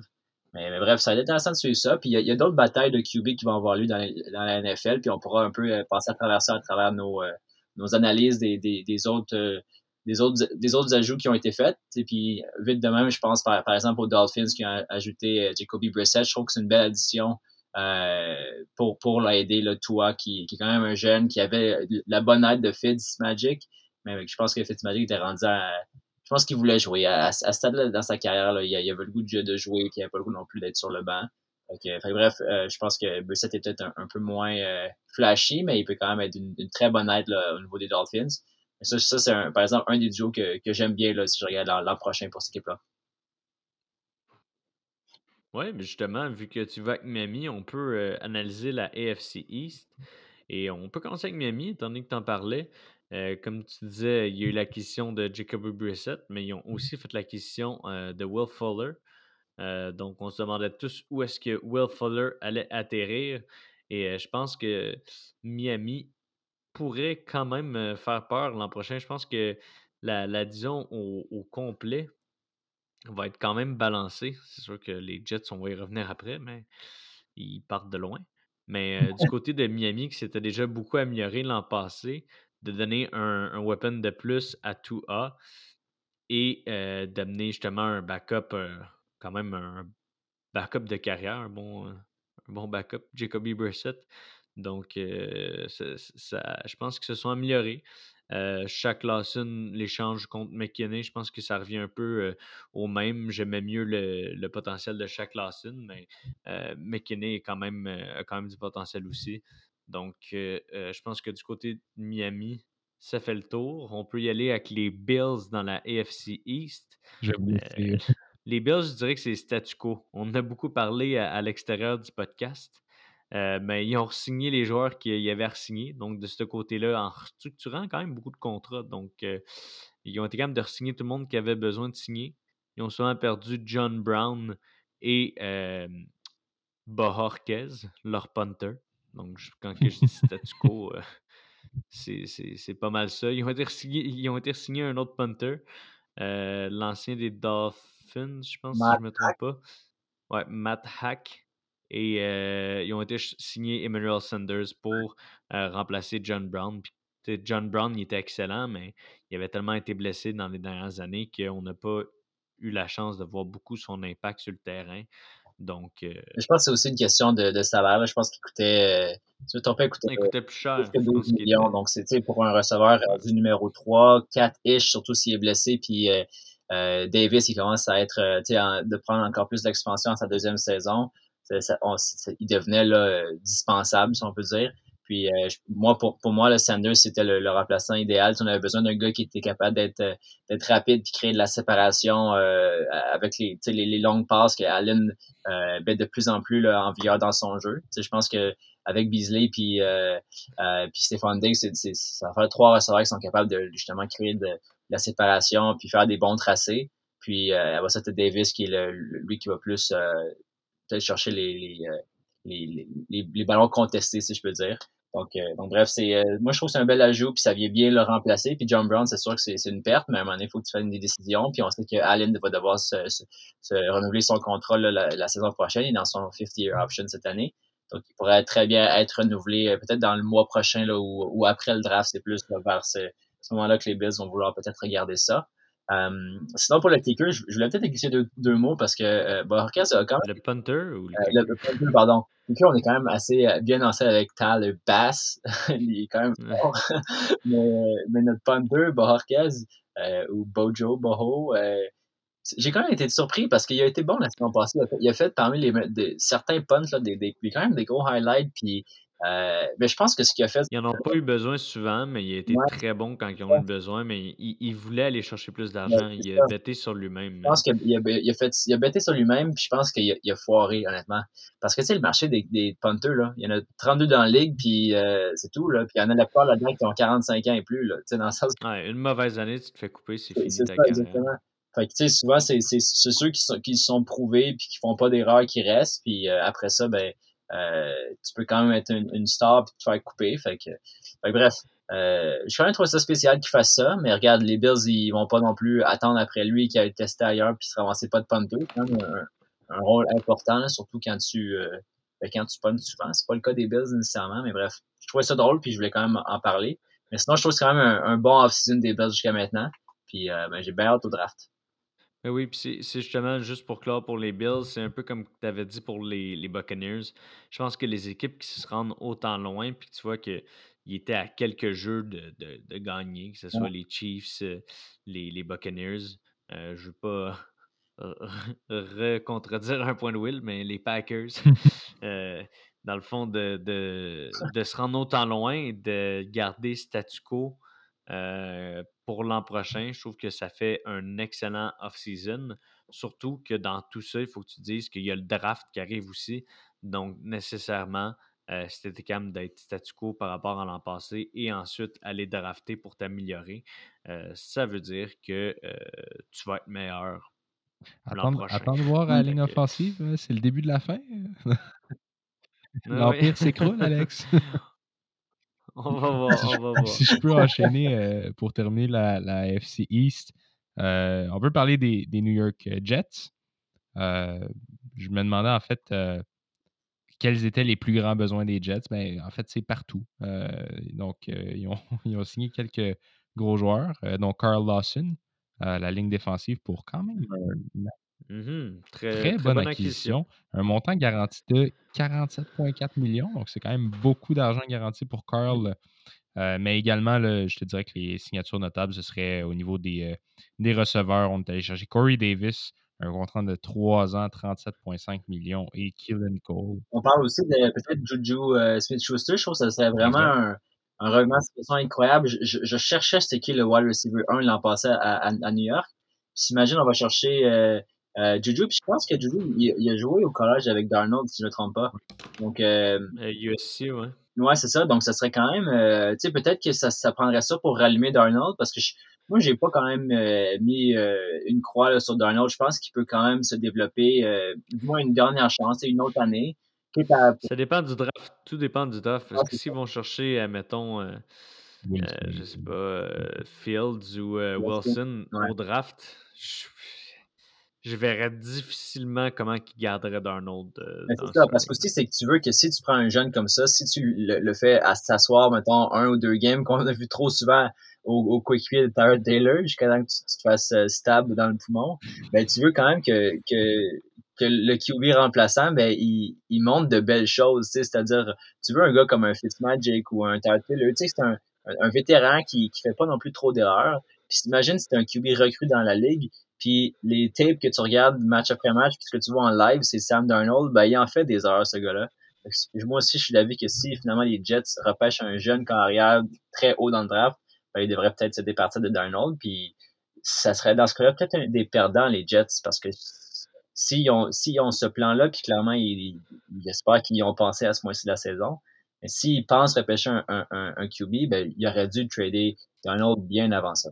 Mais, bref, ça va être intéressant de suivre ça. Puis il y a, d'autres batailles de QB qui vont avoir lieu dans, dans, la NFL, puis on pourra un peu euh, passer à travers ça à travers nos, nos analyses des, des, des autres euh, des autres des autres ajouts qui ont été faits. Et puis vite de même, je pense par, par exemple aux Dolphins qui ont ajouté euh, Jacoby Brissett. Je trouve que c'est une belle addition euh, pour pour l'aider le Tua qui, qui est quand même un jeune qui avait la bonne aide de Fitzmagic, mais je pense que Fitzmagic était rendu à je pense qu'il voulait jouer à, à, ce stade-là dans sa carrière. Là, il, avait le goût de, jouer, puis il avait pas le goût non plus d'être sur le banc. Fait, bref, euh, je pense que Brissett est peut-être un, peu moins euh, flashy, mais il peut quand même être une, très bonne aide au niveau des Dolphins. ça, ça c'est par exemple un des duos que, que j'aime bien si je regarde l'an prochain pour cette équipe-là. Oui, mais justement, vu que tu vas avec Miami, on peut euh, analyser la AFC East. Et on peut commencer avec Miami, étant donné que tu en parlais. comme tu disais, il y a eu l'acquisition de Jacoby Brissett, mais ils ont aussi fait l'acquisition de Will Fuller. Euh, donc, on se demandait tous où est-ce que Will Fuller allait atterrir. Et euh, je pense que Miami pourrait quand même euh, faire peur l'an prochain. Je pense que la, la disons au, complet va être quand même balancée. C'est sûr que les Jets, on va y revenir après, mais ils partent de loin. Mais du côté de Miami, qui s'était déjà beaucoup amélioré l'an passé, de donner un, weapon de plus à 2A et d'amener justement un backup quand même un backup de carrière, un bon, un bon backup, Jacoby Brissett. Donc, euh, ça, je pense qu'ils se sont améliorés. Euh, chaque Lawson, l'échange contre McKinney, je pense que ça revient un peu euh, au même. J'aimais mieux le, potentiel de chaque Lawson, mais McKinney est quand même, a quand même du potentiel aussi. Donc, je pense que du côté de Miami, ça fait le tour. On peut y aller avec les Bills dans la AFC East. J'aime les Bills, je dirais que c'est statu quo. On en a beaucoup parlé à, l'extérieur du podcast. mais ben, ils ont signé les joueurs qu'ils avaient signé. Donc, de ce côté-là, en restructurant quand même beaucoup de contrats. Donc, ils ont été capables de signer tout le monde qui avait besoin de signer. Ils ont souvent perdu John Brown et euh, leur punter. Donc, quand je dis statu quo, c'est pas mal ça. Ils ont été ils ont été signés un autre punter, l'ancien des Dolphins, je pense, si je ne me trompe pas. Ouais, Matt Hack. Et ils ont été signés Emmanuel Sanders pour remplacer John Brown. John Brown, il était excellent, mais il avait tellement été blessé dans les dernières années qu'on n'a pas eu la chance de voir beaucoup son impact sur le terrain. Donc, je pense que c'est aussi une question de, salaire. Je pense qu'il coûtait. tu ton père coûtait, il coûtait plus cher. 12 millions. Donc, c'était pour un receveur du numéro 3, 4-ish, surtout s'il est blessé. Puis, Davis, il commence à être, de prendre encore plus d'expansion en sa deuxième saison il devenait dispensable, si on peut dire. Puis euh, pour, moi, le Sanders, c'était le, remplaçant idéal. on avait besoin d'un gars qui était capable d'être euh, rapide puis créer de la séparation euh, avec les, longues passes que Allen euh, de plus en plus en vigueur dans son jeu. je pense que avec Beasley puis euh, puis Stephon Diggs, ça va faire trois receveurs qui sont capables de justement créer de, la séparation puis faire des bons tracés. Puis euh, ça, Davis qui est lui qui va plus peut-être chercher les, euh, les, les, les, ballons contestés, si je peux dire. Donc, euh, donc bref, c'est euh, moi je trouve que c'est un bel ajout, puis ça vient bien le remplacer. Puis John Brown, c'est sûr que c'est une perte, mais à un moment donné, il faut que tu fasses des décisions. Puis on sait que Allen va devoir se, se, renouveler son contrat la, saison prochaine. Il est dans son 50-year option cette année. Donc, il pourrait très bien être renouvelé peut-être dans le mois prochain là, ou, ou après le draft. C'est plus vers ce, ce moment-là que les Bills vont vouloir peut-être regarder ça. Euh, sinon, pour le kicker, je, voulais peut-être glisser deux, deux, mots parce que euh, Borges a quand même. Le punter ou le, euh, le, punter, pardon. Le kicker, on est quand même assez euh, bien lancé avec Tal Bass. il est quand même fort. mais, mais, notre punter, Borges, euh, ou Bojo, Boho, j'ai quand même été surpris parce qu'il a été bon la saison passée. Il a fait, parmi les certains punts, là, des, des, quand même des gros highlights. Puis euh, mais je pense que ce qu'il a fait. Ils n'en ont pas eu besoin souvent, mais il a été très bon quand ils ont eu besoin. Mais il, voulait aller chercher plus d'argent. il a bêté sur lui-même. Je pense qu'il a, il a, fait, il a bêté sur lui-même, puis je pense qu'il a, a, foiré, honnêtement. Parce que tu sais, le marché des, des punters, là, il y en a 32 dans la ligue, puis euh, c'est tout. Là, puis il y en a la plupart là-dedans qui ont 45 ans et plus. Là, dans le sens... ouais, une mauvaise année, tu te fais couper, c'est fini ta carrière. Exactement. Fait que, tu sais, souvent, c'est ceux qui sont, qui sont prouvés puis qui font pas d'erreurs qui restent. Puis euh, après ça, ben, tu peux quand même être une, star et te faire couper. Fait que, bref, euh, je quand même trouvé ça spécial qu'il fasse ça, mais regarde, les Bills, ils vont pas non plus attendre après lui qu'il aille tester ailleurs puis se ramasser pas de punter. C'est quand même un, rôle important, surtout quand tu euh, ben, quand tu puntes souvent. C'est pas le cas des Bills nécessairement, mais bref, je trouvais ça drôle puis je voulais quand même en parler. Mais sinon, je trouve que c'est quand même un, bon off-season des Bills jusqu'à maintenant. Puis euh, ben, j'ai bien hâte au draft. Oui, puis c'est justement juste pour clore pour les Bills, c'est un peu comme tu avais dit pour les, les Buccaneers. Je pense que les équipes qui se rendent autant loin, puis tu vois qu'ils étaient à quelques jeux de, de, gagner, que ce soit les Chiefs, euh, les, les Buccaneers. Euh, je ne veux pas recontredire un point de Will, mais les Packers, euh, dans le fond, de, de, de se rendre autant loin et de garder statu quo euh, pour l'an prochain, je trouve que ça fait un excellent off-season. Surtout que dans tout ça, il faut que tu dises qu'il y a le draft qui arrive aussi. Donc, nécessairement, euh, c'était quand même d'être statu quo par rapport à l'an passé et ensuite aller drafter pour t'améliorer. Euh, ça veut dire que tu vas être meilleur. Attends de voir à la ligne offensive, c'est le début de la fin. L'Empire s'écroule, Alex. On va voir, on va voir. si je peux enchaîner euh, pour terminer la, la FC East, euh, on peut parler des, des New York euh, Jets. je me demandais en fait quels étaient les plus grands besoins des Jets? Ben, en fait, c'est partout. donc, ils ont, ils, ont, signé quelques gros joueurs, dont Carl Lawson, la ligne défensive, pour quand même Mmh très, bonne, acquisition. Un montant garanti de 47,4 millions. Donc, c'est quand même beaucoup d'argent garanti pour Carl. Euh, mais également, je te dirais que les signatures notables, ce serait au niveau des, euh, des receveurs. On est allé chercher Corey Davis, un contrat de 3 ans, 37,5 millions, et Killen Cole. On parle aussi de peut-être Juju euh, Smith-Schuster. Je trouve que ça serait vraiment un, un de situation incroyable. Je, cherchais c'était qui le wide receiver 1 l'an passé à, à, New York. S'imagine, on va chercher Euh, Juju, puis je pense que Juju, il, il a joué au collège avec Darnold, si je ne me trompe pas. Donc, euh, Euh, USC, ouais. Ouais, c'est ça. Donc, ça serait quand même, euh, tu sais, peut-être que ça, ça prendrait ça pour rallumer Darnold parce que je, moi, j'ai pas quand même euh, mis euh, une croix là, sur Darnold. Je pense qu'il peut quand même se développer, euh, du moins une dernière chance, et une autre année. À- Ça dépend du draft. Tout dépend du draft. Parce Ah, que s'ils vont chercher, admettons, euh, euh, je sais pas, euh, Fields ou euh, Wilson, Wilson ouais. au draft, je, je verrais difficilement comment ils garderaient Darnold. euh, dans c'est ça, parce que aussi, c'est que tu veux que si tu prends un jeune comme ça, si tu le, le fais à s'asseoir, mettons, un ou deux games qu'on a vu trop souvent au, au coéquipier de Tyrod Taylor, jusqu'à temps que tu, tu te fasses euh, stab dans le poumon, ben, tu veux quand même que, que, que le QB remplaçant, ben, il, il montre de belles choses, tu sais, c'est-à-dire, tu veux un gars comme un Fitzmagic ou un Tyrod Taylor, tu sais, c'est un, un, un vétéran qui, qui fait pas non plus trop d'erreurs. Puis imagine si t'es un QB recru dans la ligue, puis les tapes que tu regardes match après match, puis ce que tu vois en live, c'est Sam Darnold, ben il en fait des erreurs, ce gars-là. Moi aussi, je suis d'avis que si finalement les Jets repêchent un jeune carrière très haut dans le draft, ben, ils devraient peut-être se départir de Darnold, puis ça serait dans ce cas-là peut-être des perdants, les Jets, parce que s'ils ont, s'ils ont ce plan-là, puis clairement, ils, ils espèrent qu'ils y ont pensé à ce mois-ci de la saison, s'ils pensent repêcher un, un, un, un QB, ben, ils auraient dû trader Darnold bien avant ça.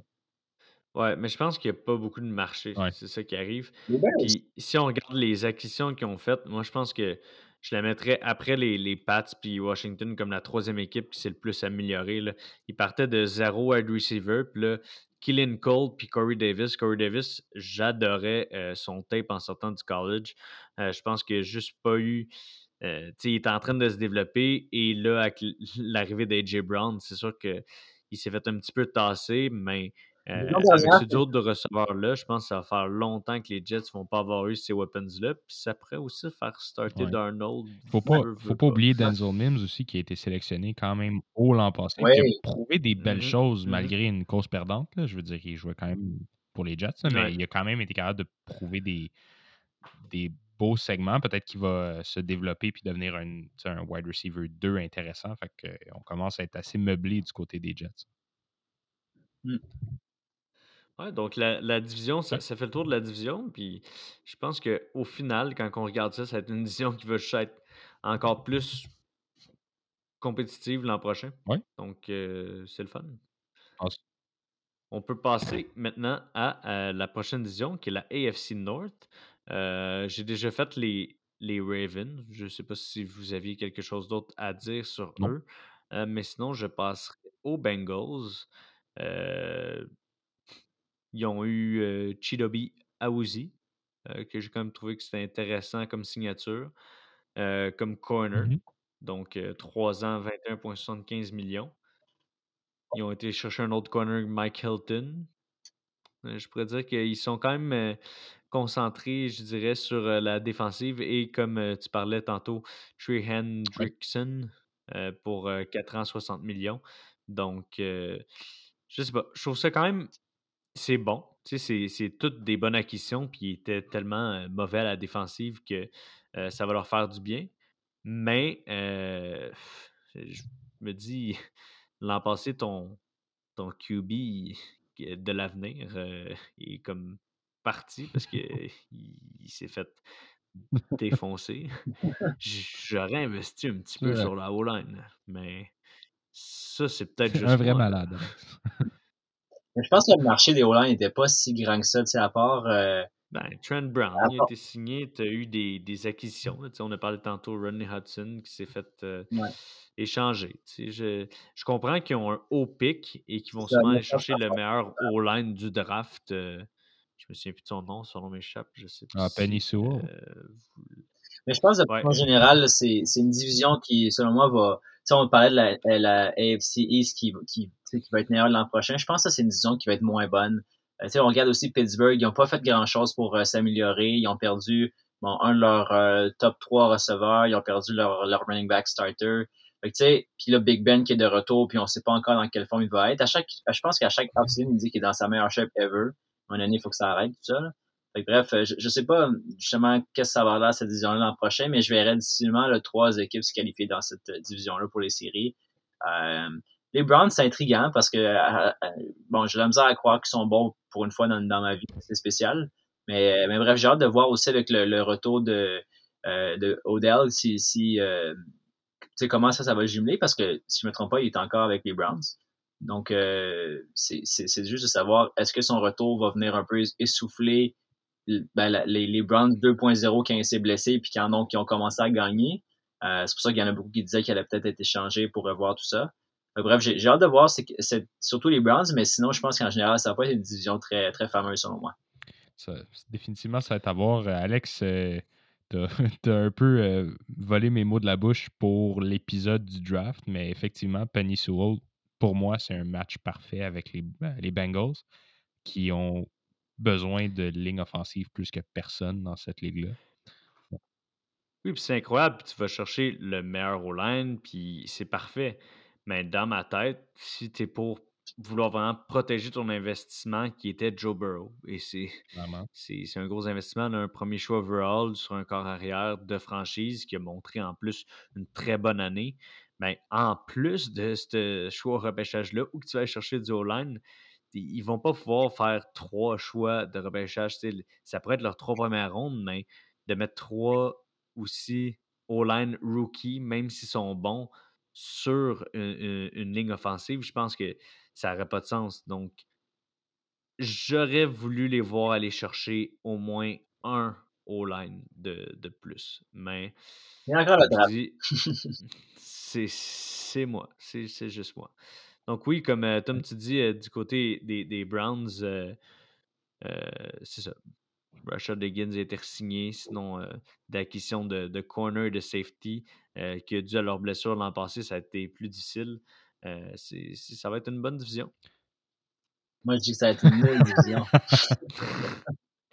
Ouais, mais je pense qu'il n'y a pas beaucoup de marché. Ouais. C'est ça qui arrive. Bears, Puis si on regarde les acquisitions qu'ils ont faites, moi je pense que je la mettrais après les, les Pats puis Washington comme la troisième équipe qui s'est le plus améliorée. Là. Ils partaient de zéro wide receiver, puis là, Killian Cole puis Corey Davis. Corey Davis, j'adorais euh, son tape en sortant du college. Euh, je pense qu'il n'a juste pas eu. euh, tu sais, il est en train de se développer et là, avec l'arrivée d'AJ Brown, c'est sûr qu'il s'est fait un petit peu tasser, mais euh, avec dernier, ce duo de receveurs-là, je pense que ça va faire longtemps que les Jets vont pas avoir eu ces weapons-là. Puis ça pourrait aussi faire starter Ouais. Darnold. Faut pas, faut pas oublier Denzel Mims aussi, qui a été sélectionné quand même haut l'an passé, Ouais. qui a prouvé des belles Mhm, choses mhm. malgré une cause perdante. là. Je veux dire, il jouait quand même pour les Jets, là, mais Ouais. il a quand même été capable de prouver des, des beaux segments. Peut-être qu'il va euh, se développer puis devenir un, un wide receiver 2 intéressant. Fait que, on commence à être assez meublé du côté des Jets. Ouais, donc la, la division, ça, Ouais. ça fait le tour de la division. Puis je pense qu'au final, quand on regarde ça, ça va être une division qui va juste être encore plus compétitive l'an prochain. Ouais. Donc euh, c'est le fun. On peut passer maintenant à, euh, la prochaine division qui est la AFC North. Euh, J'ai déjà fait les, les Ravens. Je ne sais pas si vous aviez quelque chose d'autre à dire sur Non. eux. Euh, mais sinon, je passerai aux Bengals. Euh, ils ont eu euh, Chidobe Awuzie, euh, que j'ai quand même trouvé que c'était intéressant comme signature, comme corner. Mhm. Donc, euh, 3 ans, 21,75 millions. Ils ont été chercher un autre corner, Mike Hilton. Je pourrais dire qu'ils sont quand même concentrés, je dirais, sur la défensive et comme tu parlais tantôt, Trey Hendrickson euh, pour euh, 4 ans, 60 millions. Donc, euh, je sais pas, je trouve ça quand même, c'est bon. Tu sais, c'est- c'est toutes des bonnes acquisitions, puis ils étaient tellement euh, mauvais à la défensive que euh, ça va leur faire du bien. Mais euh, je me dis, l'an passé, ton, ton QB de l'avenir est comme parti parce qu'il il s'est fait défoncer. J'aurais investi un petit peu sur la O-line, mais ça, c'est peut-être C'est juste un vrai moi, malade. Mais je pense que le marché des O-line n'était pas si grand que ça, tu sais, à part, euh, Ben, Trent Brown, il a été signé, tu as eu des, des acquisitions. là, tu sais, on a parlé tantôt Rodney Hudson qui s'est fait euh, Ouais. échanger. tu sais, Je, je comprends qu'ils ont un haut pic et qu'ils vont sûrement aller chercher le meilleur O-line du draft. euh, je me souviens plus de son nom, son nom m'échappe, je sais plus. Ah, Penny si, Sewell. euh, vous- Mais je pense que Ouais. en général, c'est une division qui, selon moi, va. On parlait de la, euh, AFC East qui, qui, qui va être meilleure l'an prochain. Je pense que c'est une division qui va être moins bonne. Euh, on regarde aussi Pittsburgh. Ils n'ont pas fait grand-chose pour euh, s'améliorer. Ils ont perdu bon, un de leurs top 3 receveurs. Ils ont perdu leur, leur running back starter. Puis là, Big Ben qui est de retour, puis on sait pas encore dans quelle forme il va être. À chaque, je pense qu'à chaque offseason, il dit qu'il est dans sa meilleure shape ever. À un il faut que ça arrête, tout ça. Bref, euh, je, je sais pas justement qu'est-ce que ça va avoir cette division-là l'an prochain, mais je verrais difficilement là, trois équipes se qualifier dans cette euh, division-là pour les séries. Euh, les Browns, c'est intriguant parce que euh, euh, bon, j'ai la misère à croire qu'ils sont bons pour une fois dans, dans ma vie, c'est spécial. Mais, mais bref, j'ai hâte de voir aussi avec le, retour de, euh, de Odell si, si euh, comment ça, ça va jumeler parce que si je me trompe pas, il est encore avec les Browns. Donc, euh, c'est juste de savoir est-ce que son retour va venir un peu essouffler ben, les, les, Browns 2.0 qui ont été blessés puis qui, en ont, qui ont commencé à gagner. Euh, c'est pour ça qu'il y en a beaucoup qui disaient qu'il allait peut-être être échangé pour revoir tout ça. bref, j'ai hâte de voir, c'est surtout les Browns, mais sinon, je pense qu'en général, ça va pas être une division très, très fameuse selon moi. Définitivement, ça va être à voir. Euh, Alex, euh, t'as as un peu volé mes mots de la bouche pour l'épisode du draft, mais effectivement, Penny Sewell, pour moi, c'est un match parfait avec les, les Bengals qui ont besoin de ligne offensive plus que personne dans cette ligue-là. Oui, puis c'est incroyable, puis tu vas chercher le meilleur O-line, puis c'est parfait. Mais dans ma tête, si tu es pour vouloir vraiment protéger ton investissement qui était Joe Burrow, et c'est c'est un gros investissement d'un premier choix overall sur un corps arrière de franchise qui a montré en plus une très bonne année. Mais en plus de ce choix repêchage-là, où tu vas aller chercher du O-line, ils vont pas pouvoir faire trois choix de repêchage. Ça pourrait être leurs trois premières rondes, mais de mettre trois aussi O-line rookie, même s'ils sont bons, sur une, ligne offensive, je pense que ça n'aurait pas de sens. Donc, j'aurais voulu les voir aller chercher au moins un O-line de, de, plus. Mais. Il y a encore C'est moi. C'est juste moi. Donc oui, comme euh, Tom, tu dis, euh, du côté des, des Browns, euh, c'est ça. Rashad Higgins a été signé, sinon d'acquisition de, de, corner et de safety, qui a dû à leur blessure l'an passé, ça a été plus difficile. ça va être une bonne division. Moi, je dis que ça va être une bonne division.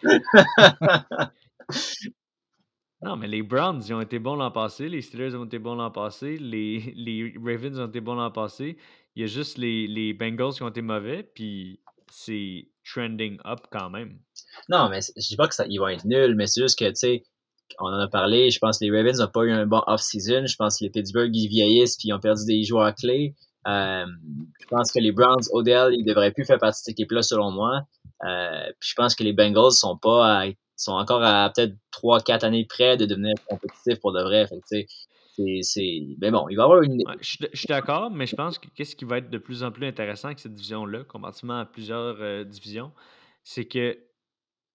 Non, mais les Browns, ils ont été bons l'an passé. Les Steelers ont été bons l'an passé. Les, les Ravens ont été bons l'an passé. Il y a juste les, les Bengals qui ont été mauvais. Puis c'est trending up quand même. Non, mais je dis pas qu'ils vont être nuls, mais c'est juste que, tu sais, on en a parlé. Je pense que les Ravens n'ont pas eu un bon off-season. Je pense que les Pittsburgh, ils vieillissent puis ils ont perdu des joueurs clés. Euh, je pense que les Browns, Odell, ils devraient plus faire partie de cette équipe-là, selon moi. Euh, puis je pense que les Bengals sont pas sont encore à peut-être 3-4 années près de devenir compétitifs pour de vrai. Fait c'est, Mais bon, il va y avoir une. je, suis d'accord, mais je pense que qu'est-ce qui va être de plus en plus intéressant avec cette division-là, comparativement à plusieurs euh, divisions, c'est que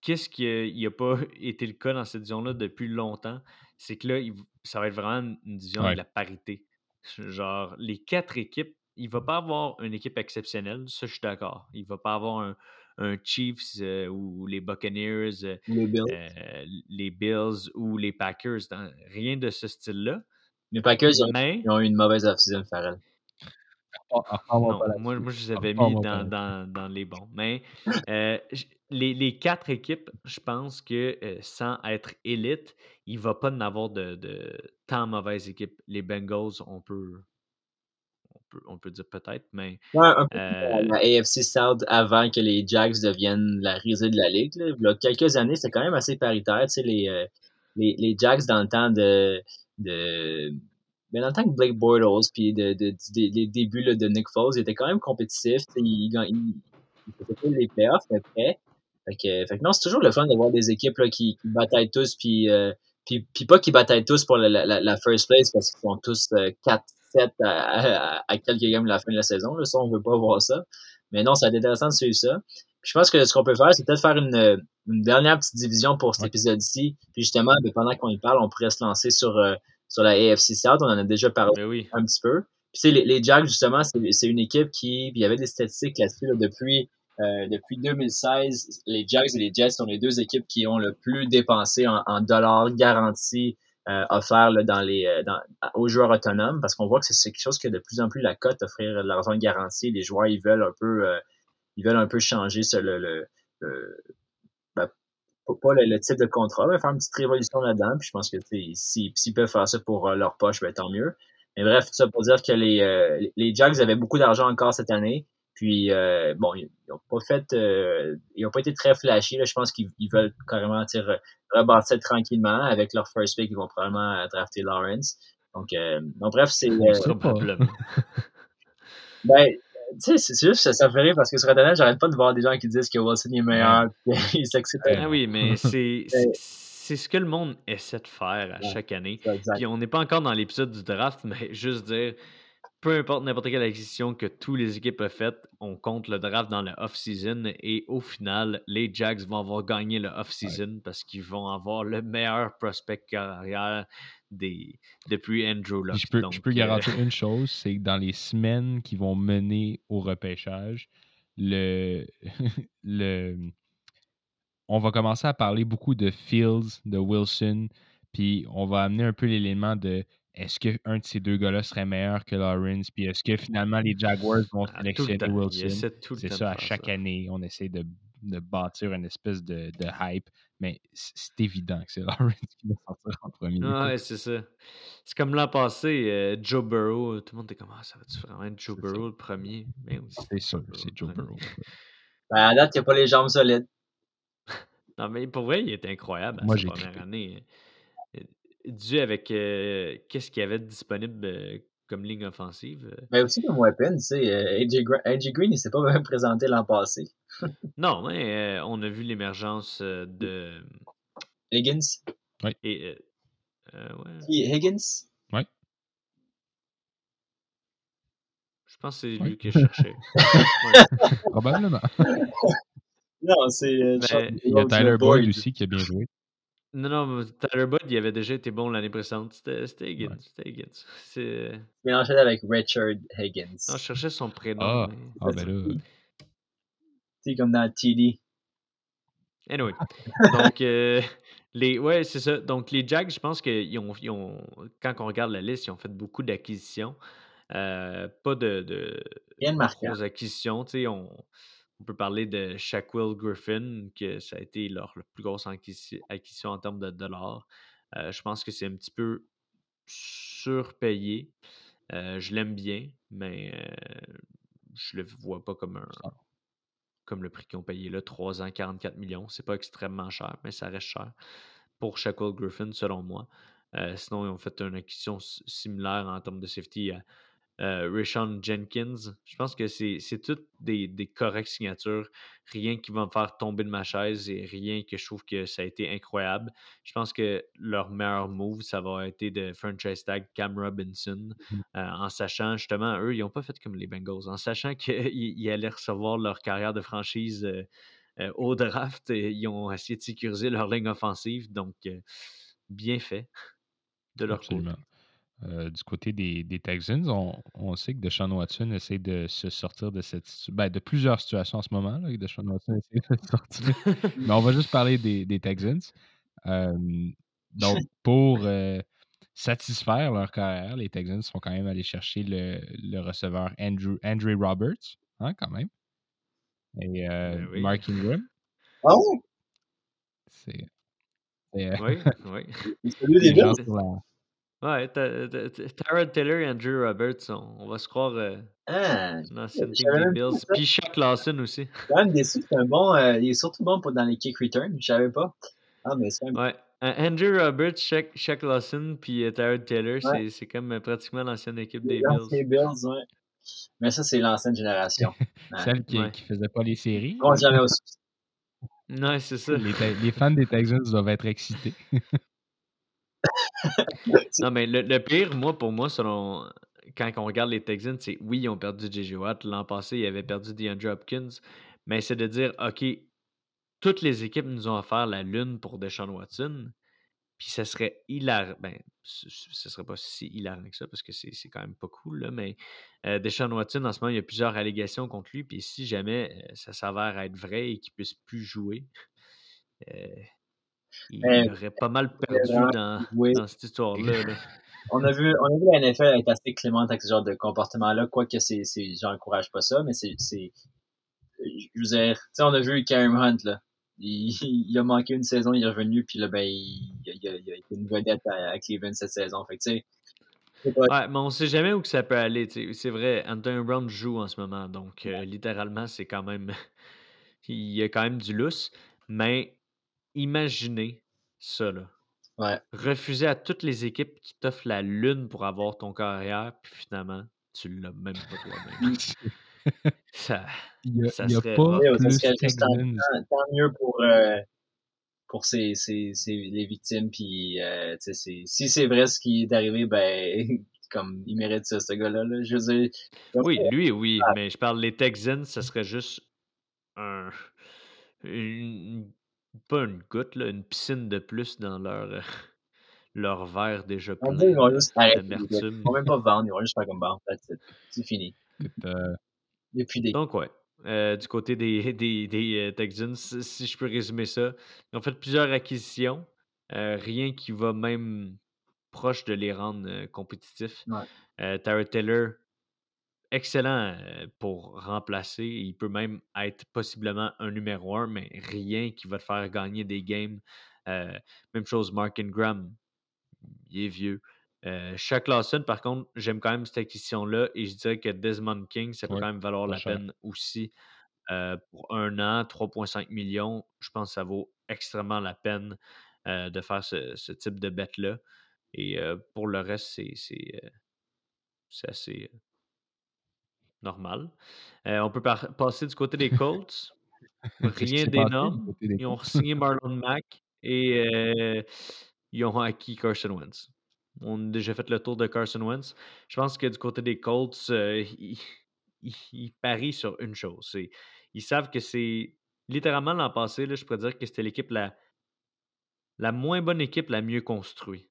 qu'est-ce qui n'a pas été le cas dans cette division-là depuis longtemps, c'est que là, ça va être vraiment une division de la parité. Genre, les quatre équipes, il ne va pas avoir une équipe exceptionnelle, ça je suis d'accord. Il ne va pas avoir un, un Chiefs euh, ou les Buccaneers, euh, euh, les Bills. ou les Packers. rien de ce style-là. Les Packers, ils ont eu une mauvaise off-season, Farrell. moi, moi, je les avais mis dans, dans, dans, les bons. Mais les, les, quatre équipes, je pense que sans être élite, il ne va pas en avoir de, de tant mauvaise équipe. Les Bengals, on peut, on peut dire peut-être, mais. Ouais, un peu euh, la AFC South avant que les Jags deviennent la risée de la Ligue. Là. Il y a quelques années, c'était quand même assez paritaire. Tu sais, les, euh, les, les, Jags dans le temps de. De mais dans le temps que Blake Bortles, puis de, de, les débuts là, de Nick Foles, ils étaient quand même compétitifs. Ils, ils, ils, les playoffs, mais près. Fait que, fait que non, c'est toujours le fun de voir des équipes là, qui, qui bataillent tous, puis, euh, puis, puis pas qui bataillent tous pour la, la, la first place parce qu'ils font tous 4, à, quelques games de la fin de la saison. Là. Ça, on veut pas voir ça. Mais non, ça va être intéressant de suivre ça. je pense que ce qu'on peut faire, c'est peut-être faire une, une, dernière petite division pour cet épisode-ci. Puis justement, ben, pendant qu'on y parle, on pourrait se lancer sur, euh, sur la AFC South. On en a déjà parlé ben un petit peu. Puis les, les Jags, justement, c'est une équipe qui. il y avait des statistiques là-dessus depuis. Euh, depuis 2016, les Jags et les Jets sont les deux équipes qui ont le plus dépensé en, en dollars garantis euh, offert là, dans les, euh, dans, aux joueurs autonomes parce qu'on voit que c'est quelque chose que de plus en plus la cote offrir de l'argent garanti. Les joueurs ils veulent un peu euh, ils veulent un peu changer ce, le, le, ben, pas le, type de contrat, mais faire une petite révolution là-dedans. Puis je pense que s'ils peuvent faire ça pour leur poche, ben, tant mieux. Mais bref, tout ça pour dire que les, les Jags avaient beaucoup d'argent encore cette année. Puis euh, bon, ils n'ont pas fait, euh, ils ont pas été très flashy. Là. Je pense qu'ils veulent carrément rebâtir tranquillement avec leur first pick. Ils vont probablement drafter Lawrence. Donc, euh, donc bref, c'est. Euh, ben, sais, c'est juste que ça me fait rire parce que sur Internet, j'arrête pas de voir des gens qui disent que Wilson est meilleur, puis ils s'excitent. Ah oui, mais c'est c'est ce que le monde essaie de faire à Ouais, chaque année. Puis on n'est pas encore dans l'épisode du draft, mais juste dire, peu importe n'importe quelle acquisition que tous les équipes ont faite, on compte le draft dans le off-season et au final, les Jags vont avoir gagné le off-season parce qu'ils vont avoir le meilleur prospect carrière des, depuis Andrew Luck. Je peux, je peux euh, garantir une chose, c'est que dans les semaines qui vont mener au repêchage, le, le, on va commencer à parler beaucoup de Fields, de Wilson, puis on va amener un peu l'élément de est-ce qu'un de ces deux gars-là serait meilleur que Lawrence, puis est-ce que finalement les Jaguars vont ah, sélectionner Wilson? C'est ça, à chaque ça. année, on essaie de, de bâtir une espèce de, de hype, mais c'est évident que c'est Lawrence qui va sortir en premier. Ouais, c'est ça. C'est comme l'an passé, euh, Joe Burrow, tout le monde était comme ah, ça va-tu vraiment être Joe ça. Burrow le premier? C'est sûr, c'est Joe. Burrow. Ben, à date, il n'y a pas les jambes solides. Non, mais pour vrai, il était incroyable à Moi, sa j'ai première trippé. année. Dû avec euh, qu'est-ce qu'il y avait de disponible euh, comme ligne offensive. Mais aussi comme weapon, tu sais, euh, AJ, AJ Green, il s'est pas même présenté l'an passé. Non, mais euh, on a vu l'émergence de. Higgins. Et, euh, euh, ouais, Qui, Higgins? je pense que c'est Oui. lui cherchais. Ouais. Probablement. Non, c'est euh, Ben, Il y a Tyler le Boyd Boyd. aussi qui a bien joué. Non, non, mais Tyler Budd, il avait déjà été bon l'année précédente. C'était c'était Higgins. Ouais. C'était Higgins. C'est- Mélangé avec Richard Higgins. Non, je cherchais son prénom. Ah, mais- ah ben là, Tu sais, comme dans TD. Anyway. Donc, euh, les, ouais, c'est ça. Donc, les Jags, je pense qu'ils ont, ils ont, quand on regarde la liste, ils ont fait beaucoup d'acquisitions. Euh, pas de, de Rien de marquant. grosses acquisitions. Tu sais, on, on peut parler de Shaquille Griffin, que ça a été leur, leur plus grosse acquisi- acquisition en termes de dollars. Euh, je pense que c'est un petit peu surpayé. Euh, je l'aime bien, mais euh, je le vois pas comme un, comme le prix qu'ils ont payé là, 3 ans, 44 millions. C'est pas extrêmement cher, mais ça reste cher pour Shaquille Griffin, selon moi. Euh, sinon, ils ont fait une acquisition similaire en termes de safety à euh, Rishon Jenkins. Je pense que c'est toutes des, des correctes signatures. Rien qui va me faire tomber de ma chaise et rien que je trouve que ça a été incroyable. Je pense que leur meilleur move, ça va être de franchise tag Cam Robinson, Mhm. euh, en sachant justement, eux, ils n'ont pas fait comme les Bengals, en sachant qu'ils ils allaient recevoir leur carrière de franchise euh, euh, au draft, et ils ont essayé de sécuriser leur ligne offensive. Donc, bien fait de leur côté. Euh, du côté des, des Texans, on, on sait que Deshaun Watson essaie de se sortir de cette ben, de plusieurs situations en ce moment, là, que Deshaun Watson essaie de se sortir. Mais on va juste parler des, des Texans. Euh, donc, pour euh, satisfaire leur carrière, les Texans sont quand même allés chercher le, le receveur Andrew, Andrew Roberts, hein, quand même. Et euh, Ben oui. Mark Ingram. Ah ouais? C'est. euh, oui, oui. C'est Ouais, Tyrod Taylor et Andrew Roberts, on, on va se croire euh, Ah, des Bills. Puis Shaq Lawson aussi. Quand même déçu. C'est un bon. euh, il est surtout bon pour dans les kick return. Je savais pas. Ah, mais c'est un Ouais. Andrew Roberts, Shaq, Shaq Lawson, puis euh, Tyrod Taylor, Ouais. c'est- comme euh, pratiquement l'ancienne équipe des Bills. Bills, ouais. Mais ça, c'est l'ancienne génération. Ouais. Celle qui, Ouais. qui faisait pas les séries. On jamais au succès. Ouais, c'est ça. Les, les fans des Texans doivent être excités. Non, mais le, pire, moi, pour moi, selon. Quand on regarde les Texans, c'est oui, ils ont perdu J.J. Watt. L'an passé, ils avaient perdu DeAndre Hopkins. Mais c'est de dire, OK, toutes les équipes nous ont offert la lune pour Deshaun Watson. Puis ça serait hilarant. Ben, ce serait pas si hilarant que ça parce que c'est c'est quand même pas cool, là, mais euh, Deshaun Watson, en ce moment, il y a plusieurs allégations contre lui. Puis si jamais euh, ça s'avère être vrai et qu'il puisse plus jouer, euh, il Mais- aurait pas mal perdu dans, Oui. dans cette histoire-là. là. On a vu, on a vu la NFL être assez clémente avec ce genre de comportement-là, quoique c'est, c'est, j'encourage pas ça, mais c'est, c'est, je veux dire, tu sais, on a vu Kareem Hunt, là. Il, il a manqué une saison, il est revenu, puis là, ben, il, il, a- il a été une vedette à, à Cleveland cette saison. Fait que, tu sais, pas- Ouais, mais on sait jamais où que ça peut aller. C'est vrai, Anthony Brown joue en ce moment, donc euh, littéralement, c'est quand même. il y a quand même du lousse. Mais imaginez ça, là. ouais. Refuser à toutes les équipes qui t'offrent la lune pour avoir ton carrière, puis finalement, tu l'as même pas toi-même. Ça, Il n'y a, ça il y a serait pas plus tant, Texans. tant- tant mieux pour, euh, pour ces, ces, ces, les victimes. Puis, euh, si c'est vrai ce qui est arrivé, ben, comme, il mérite ça, ce gars-là. Là. Je veux dire, Oui, lui, oui, mais je parle les Texans, ça serait juste un. une- pas une goutte, là, une piscine de plus dans leur, euh, leur verre déjà on plein ils vont juste. Ils vont même pas vendre, ils vont juste faire comme it. C'est fini. Euh, des. Donc, ouais. euh, du côté des, des, des euh, Texans, si je peux résumer ça, ils ont fait plusieurs acquisitions. euh, rien qui va même proche de les rendre euh, compétitifs. Ouais. Euh, Taylor, excellent pour remplacer. Il peut même être possiblement un numéro un, mais rien qui va te faire gagner des games. Euh, même chose, Mark Ingram, il est vieux. Euh, Shaq Lawson, par contre, j'aime quand même cette acquisition-là et je dirais que Desmond King, ça peut Ouais, quand même valoir la cher. peine aussi. Euh, pour un an, 3,5 millions, je pense que ça vaut extrêmement la peine de faire ce, ce type de bête-là. Et pour le reste, c'est assez normal. Euh, on peut passer du côté des Colts. Rien d'énorme. Ils ont signé Marlon Mack et euh, ils ont acquis Carson Wentz. On a déjà fait le tour de Carson Wentz. Je pense que du côté des Colts, euh, ils, ils- ils parient sur une chose. Ils savent que c'est littéralement l'an passé, là, je pourrais dire que c'était l'équipe la, la moins bonne équipe, la mieux construite.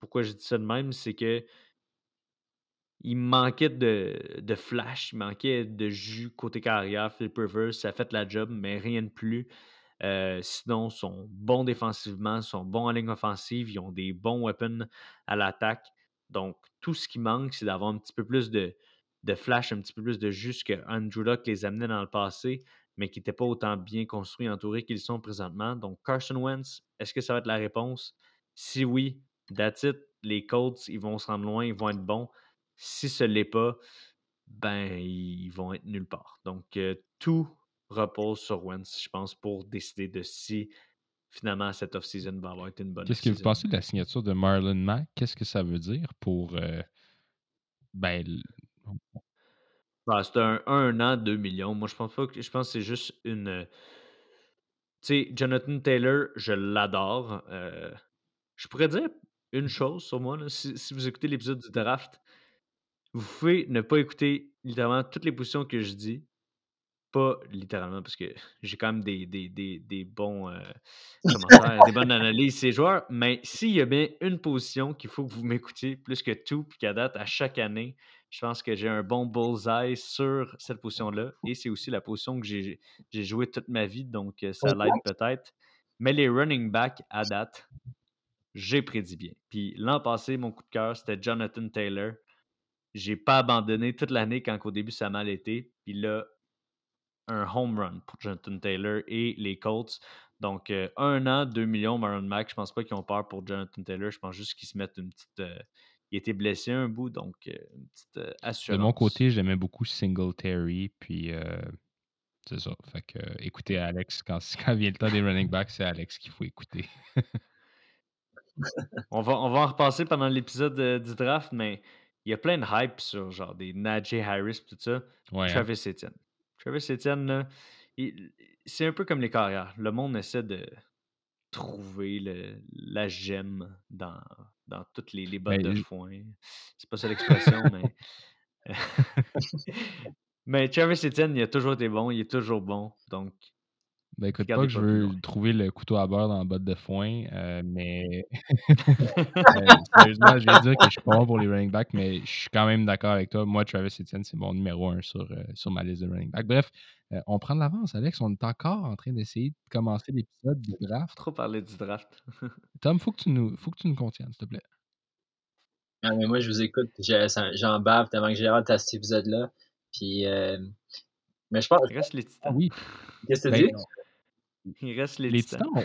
Pourquoi je dis ça de même, c'est que il manquait de, de flash, il manquait de jus côté carrière. Philip Rivers, ça fait la job, mais rien de plus. Euh, sinon, ils sont bons défensivement, ils sont bons en ligne offensive, ils ont des bons weapons à l'attaque. Donc, tout ce qui manque, c'est d'avoir un petit peu plus de, de flash, un petit peu plus de jus que Andrew Luck les amenait dans le passé, mais qui n'étaient pas autant bien construits, entourés qu'ils sont présentement. Donc, Carson Wentz, est-ce que ça va être la réponse? Si oui, that's it. Les Colts, ils vont se rendre loin, ils vont être bons. Si ce l'est pas, ben, ils vont être nulle part. Donc, euh, tout repose sur Wentz, je pense, pour décider de si finalement cette off-season va avoir été une bonne Qu'est-ce que vous pensez de la signature de Marlon Mack? Qu'est-ce que ça veut dire pour. euh, ben, Ah, c'est un, un an, 2 millions. Moi, je pense pas que je pense que c'est juste une. euh, Tu sais, Jonathan Taylor, je l'adore. euh, je pourrais dire une chose sur moi. là, si, si vous écoutez l'épisode du draft, vous pouvez ne pas écouter littéralement toutes les positions que je dis. Pas littéralement, parce que j'ai quand même des, des, des, des bons euh, commentaires, des bonnes analyses ces joueurs. Mais s'il y a bien une position qu'il faut que vous m'écoutiez plus que tout, puis qu'à date, à chaque année, je pense que j'ai un bon bullseye sur cette position-là. Et c'est aussi la position que j'ai j'ai joué toute ma vie, donc euh, ça l'aide peut-être. Mais les running backs à date, j'ai prédit bien. Puis l'an passé, mon coup de cœur, c'était Jonathan Taylor. J'ai pas abandonné toute l'année quand au début ça a mal été. Puis là, un home run pour Jonathan Taylor et les Colts. Donc, euh, un an, 2 millions, Marlon Mack. Je pense pas qu'ils ont peur pour Jonathan Taylor. Je pense juste qu'ils se mettent une petite. euh, il était blessé un bout, donc euh, une petite euh, de assurance. mon côté, j'aimais beaucoup Singletary, puis c'est ça. Fait que, écoutez Alex, quand, quand vient le temps des running backs, c'est Alex qu'il faut écouter. On va, on va en repasser pendant l'épisode du draft, mais il y a plein de hype sur genre des Najee Harris tout ça. Ouais, hein? Travis Etienne. Travis Etienne, c'est un peu comme les carrières. Le monde essaie de trouver le- la gemme dans, dans toutes les, les bottes Ben, de foin. C'est pas ça l'expression, mais. mais Travis Etienne, il a toujours été bon, il est toujours bon. Donc, Ben écoute, pas que je veux trouver le couteau à beurre dans la botte de foin, euh, mais euh, sérieusement, je vais dire que je suis pas bon pour les running backs, mais je suis quand même d'accord avec toi. Moi, Travis Etienne, c'est mon numéro un sur, euh, sur ma liste de running backs. Bref, euh, on prend de l'avance, Alex. On est encore en train d'essayer de commencer l'épisode du draft. Trop parler du draft. Tom, faut que tu nous, faut que tu nous contiennes, s'il te plaît. Ah, mais moi, je vous écoute, j'en bave tellement que j'ai hâte à cet épisode-là. Puis, euh, mais je pense, reste les titans. Oui, qu'est-ce que tu ben, dis? Il reste les, les titans. Titans,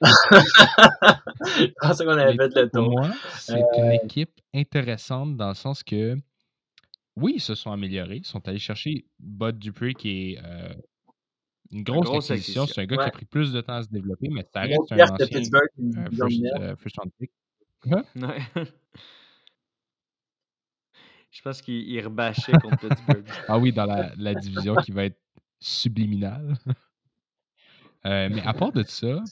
je pensais qu'on avait fait le pour tour. moi, c'est une équipe intéressante dans le sens que, oui, ils se sont améliorés. Ils sont allés chercher Bud Dupree, qui est euh, une grosse, grosse acquisition. C'est un gars qui a pris plus de temps à se développer, mais ça reste un de ancien Pittsburgh, euh, first, de euh, first round pick. Ouais. Je pense qu'il il rebâchait contre Pittsburgh. Ah oui, dans la, la division qui va être subliminale. Euh, mais à part de ça,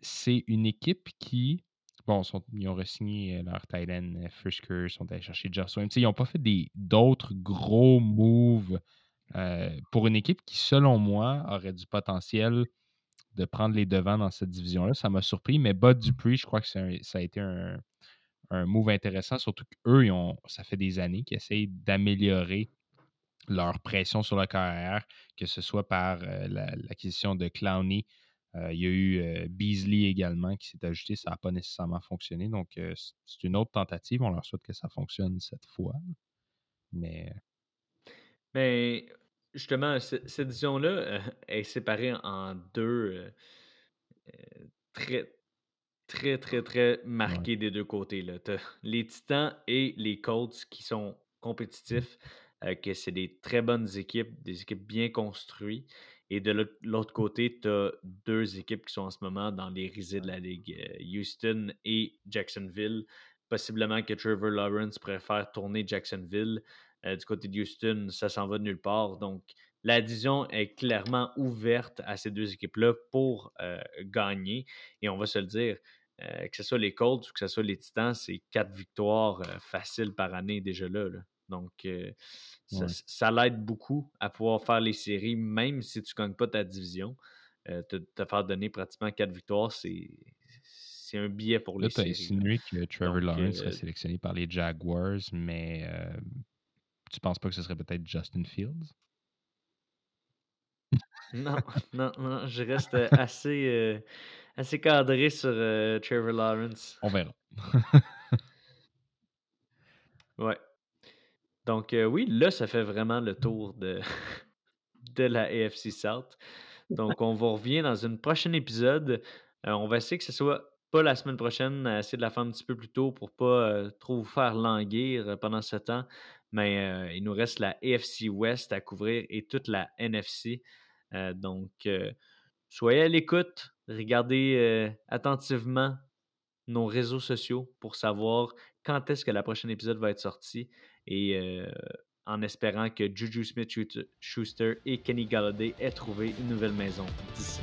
c'est une équipe qui. Bon, ils ont re-signé euh, leur end euh, Frisker, ils sont allés chercher Josh Swain. Tu sais, Ils n'ont pas fait d'autres gros moves pour une équipe qui, selon moi, aurait du potentiel de prendre les devants dans cette division-là. Ça m'a surpris, mais Bud Dupree, je crois que ça a été un, un move intéressant, surtout qu'eux, ça fait des années qu'ils essayent d'améliorer leur pression sur la carrière, que ce soit par euh, la- l'acquisition de Clowney. Euh, il y a eu euh, Beasley également qui s'est ajouté, ça n'a pas nécessairement fonctionné. Donc, c'est une autre tentative. On leur souhaite que ça fonctionne cette fois. Mais Mais justement, ce- cette division-là est séparée en deux très, très, très, très marqués des deux côtés. Là. T'as les Titans et les Colts qui sont compétitifs, euh, que c'est des très bonnes équipes, des équipes bien construites. Et de l'autre- l'autre côté, tu as deux équipes qui sont en ce moment dans les risées de la Ligue, euh, Houston et Jacksonville. Possiblement que Trevor Lawrence préfère tourner Jacksonville. Euh, du côté de Houston, ça s'en va de nulle part. Donc, la division est clairement ouverte à ces deux équipes-là pour euh, gagner. Et on va se le dire, euh, que ce soit les Colts ou que ce soit les Titans, c'est quatre victoires faciles par année déjà là. là. Donc, euh, ça, Ouais. ça l'aide beaucoup à pouvoir faire les séries, même si tu ne gagnes pas ta division. Euh, te, te faire donner pratiquement quatre victoires, c'est un billet pour là, les tu as séries. insinué que Trevor Donc, Lawrence euh, serait sélectionné par les Jaguars, mais euh, tu penses pas que ce serait peut-être Justin Fields? Non, non, non, je reste euh, assez, euh, assez cadré sur euh, Trevor Lawrence. On verra. Ouais. Donc, euh, oui, là, ça fait vraiment le tour de, la AFC South. Donc, on va revenir dans un prochain épisode. Euh, on va essayer que ce soit pas la semaine prochaine, essayer de la faire un petit peu plus tôt pour pas euh, trop vous faire languir pendant ce temps. Mais il nous reste la AFC West à couvrir et toute la NFC. Donc, soyez à l'écoute, regardez attentivement nos réseaux sociaux pour savoir quand est-ce que la prochaine épisode va être sorti et euh, en espérant que Juju Smith-Schuster et Kenny Galladay aient trouvé une nouvelle maison d'ici.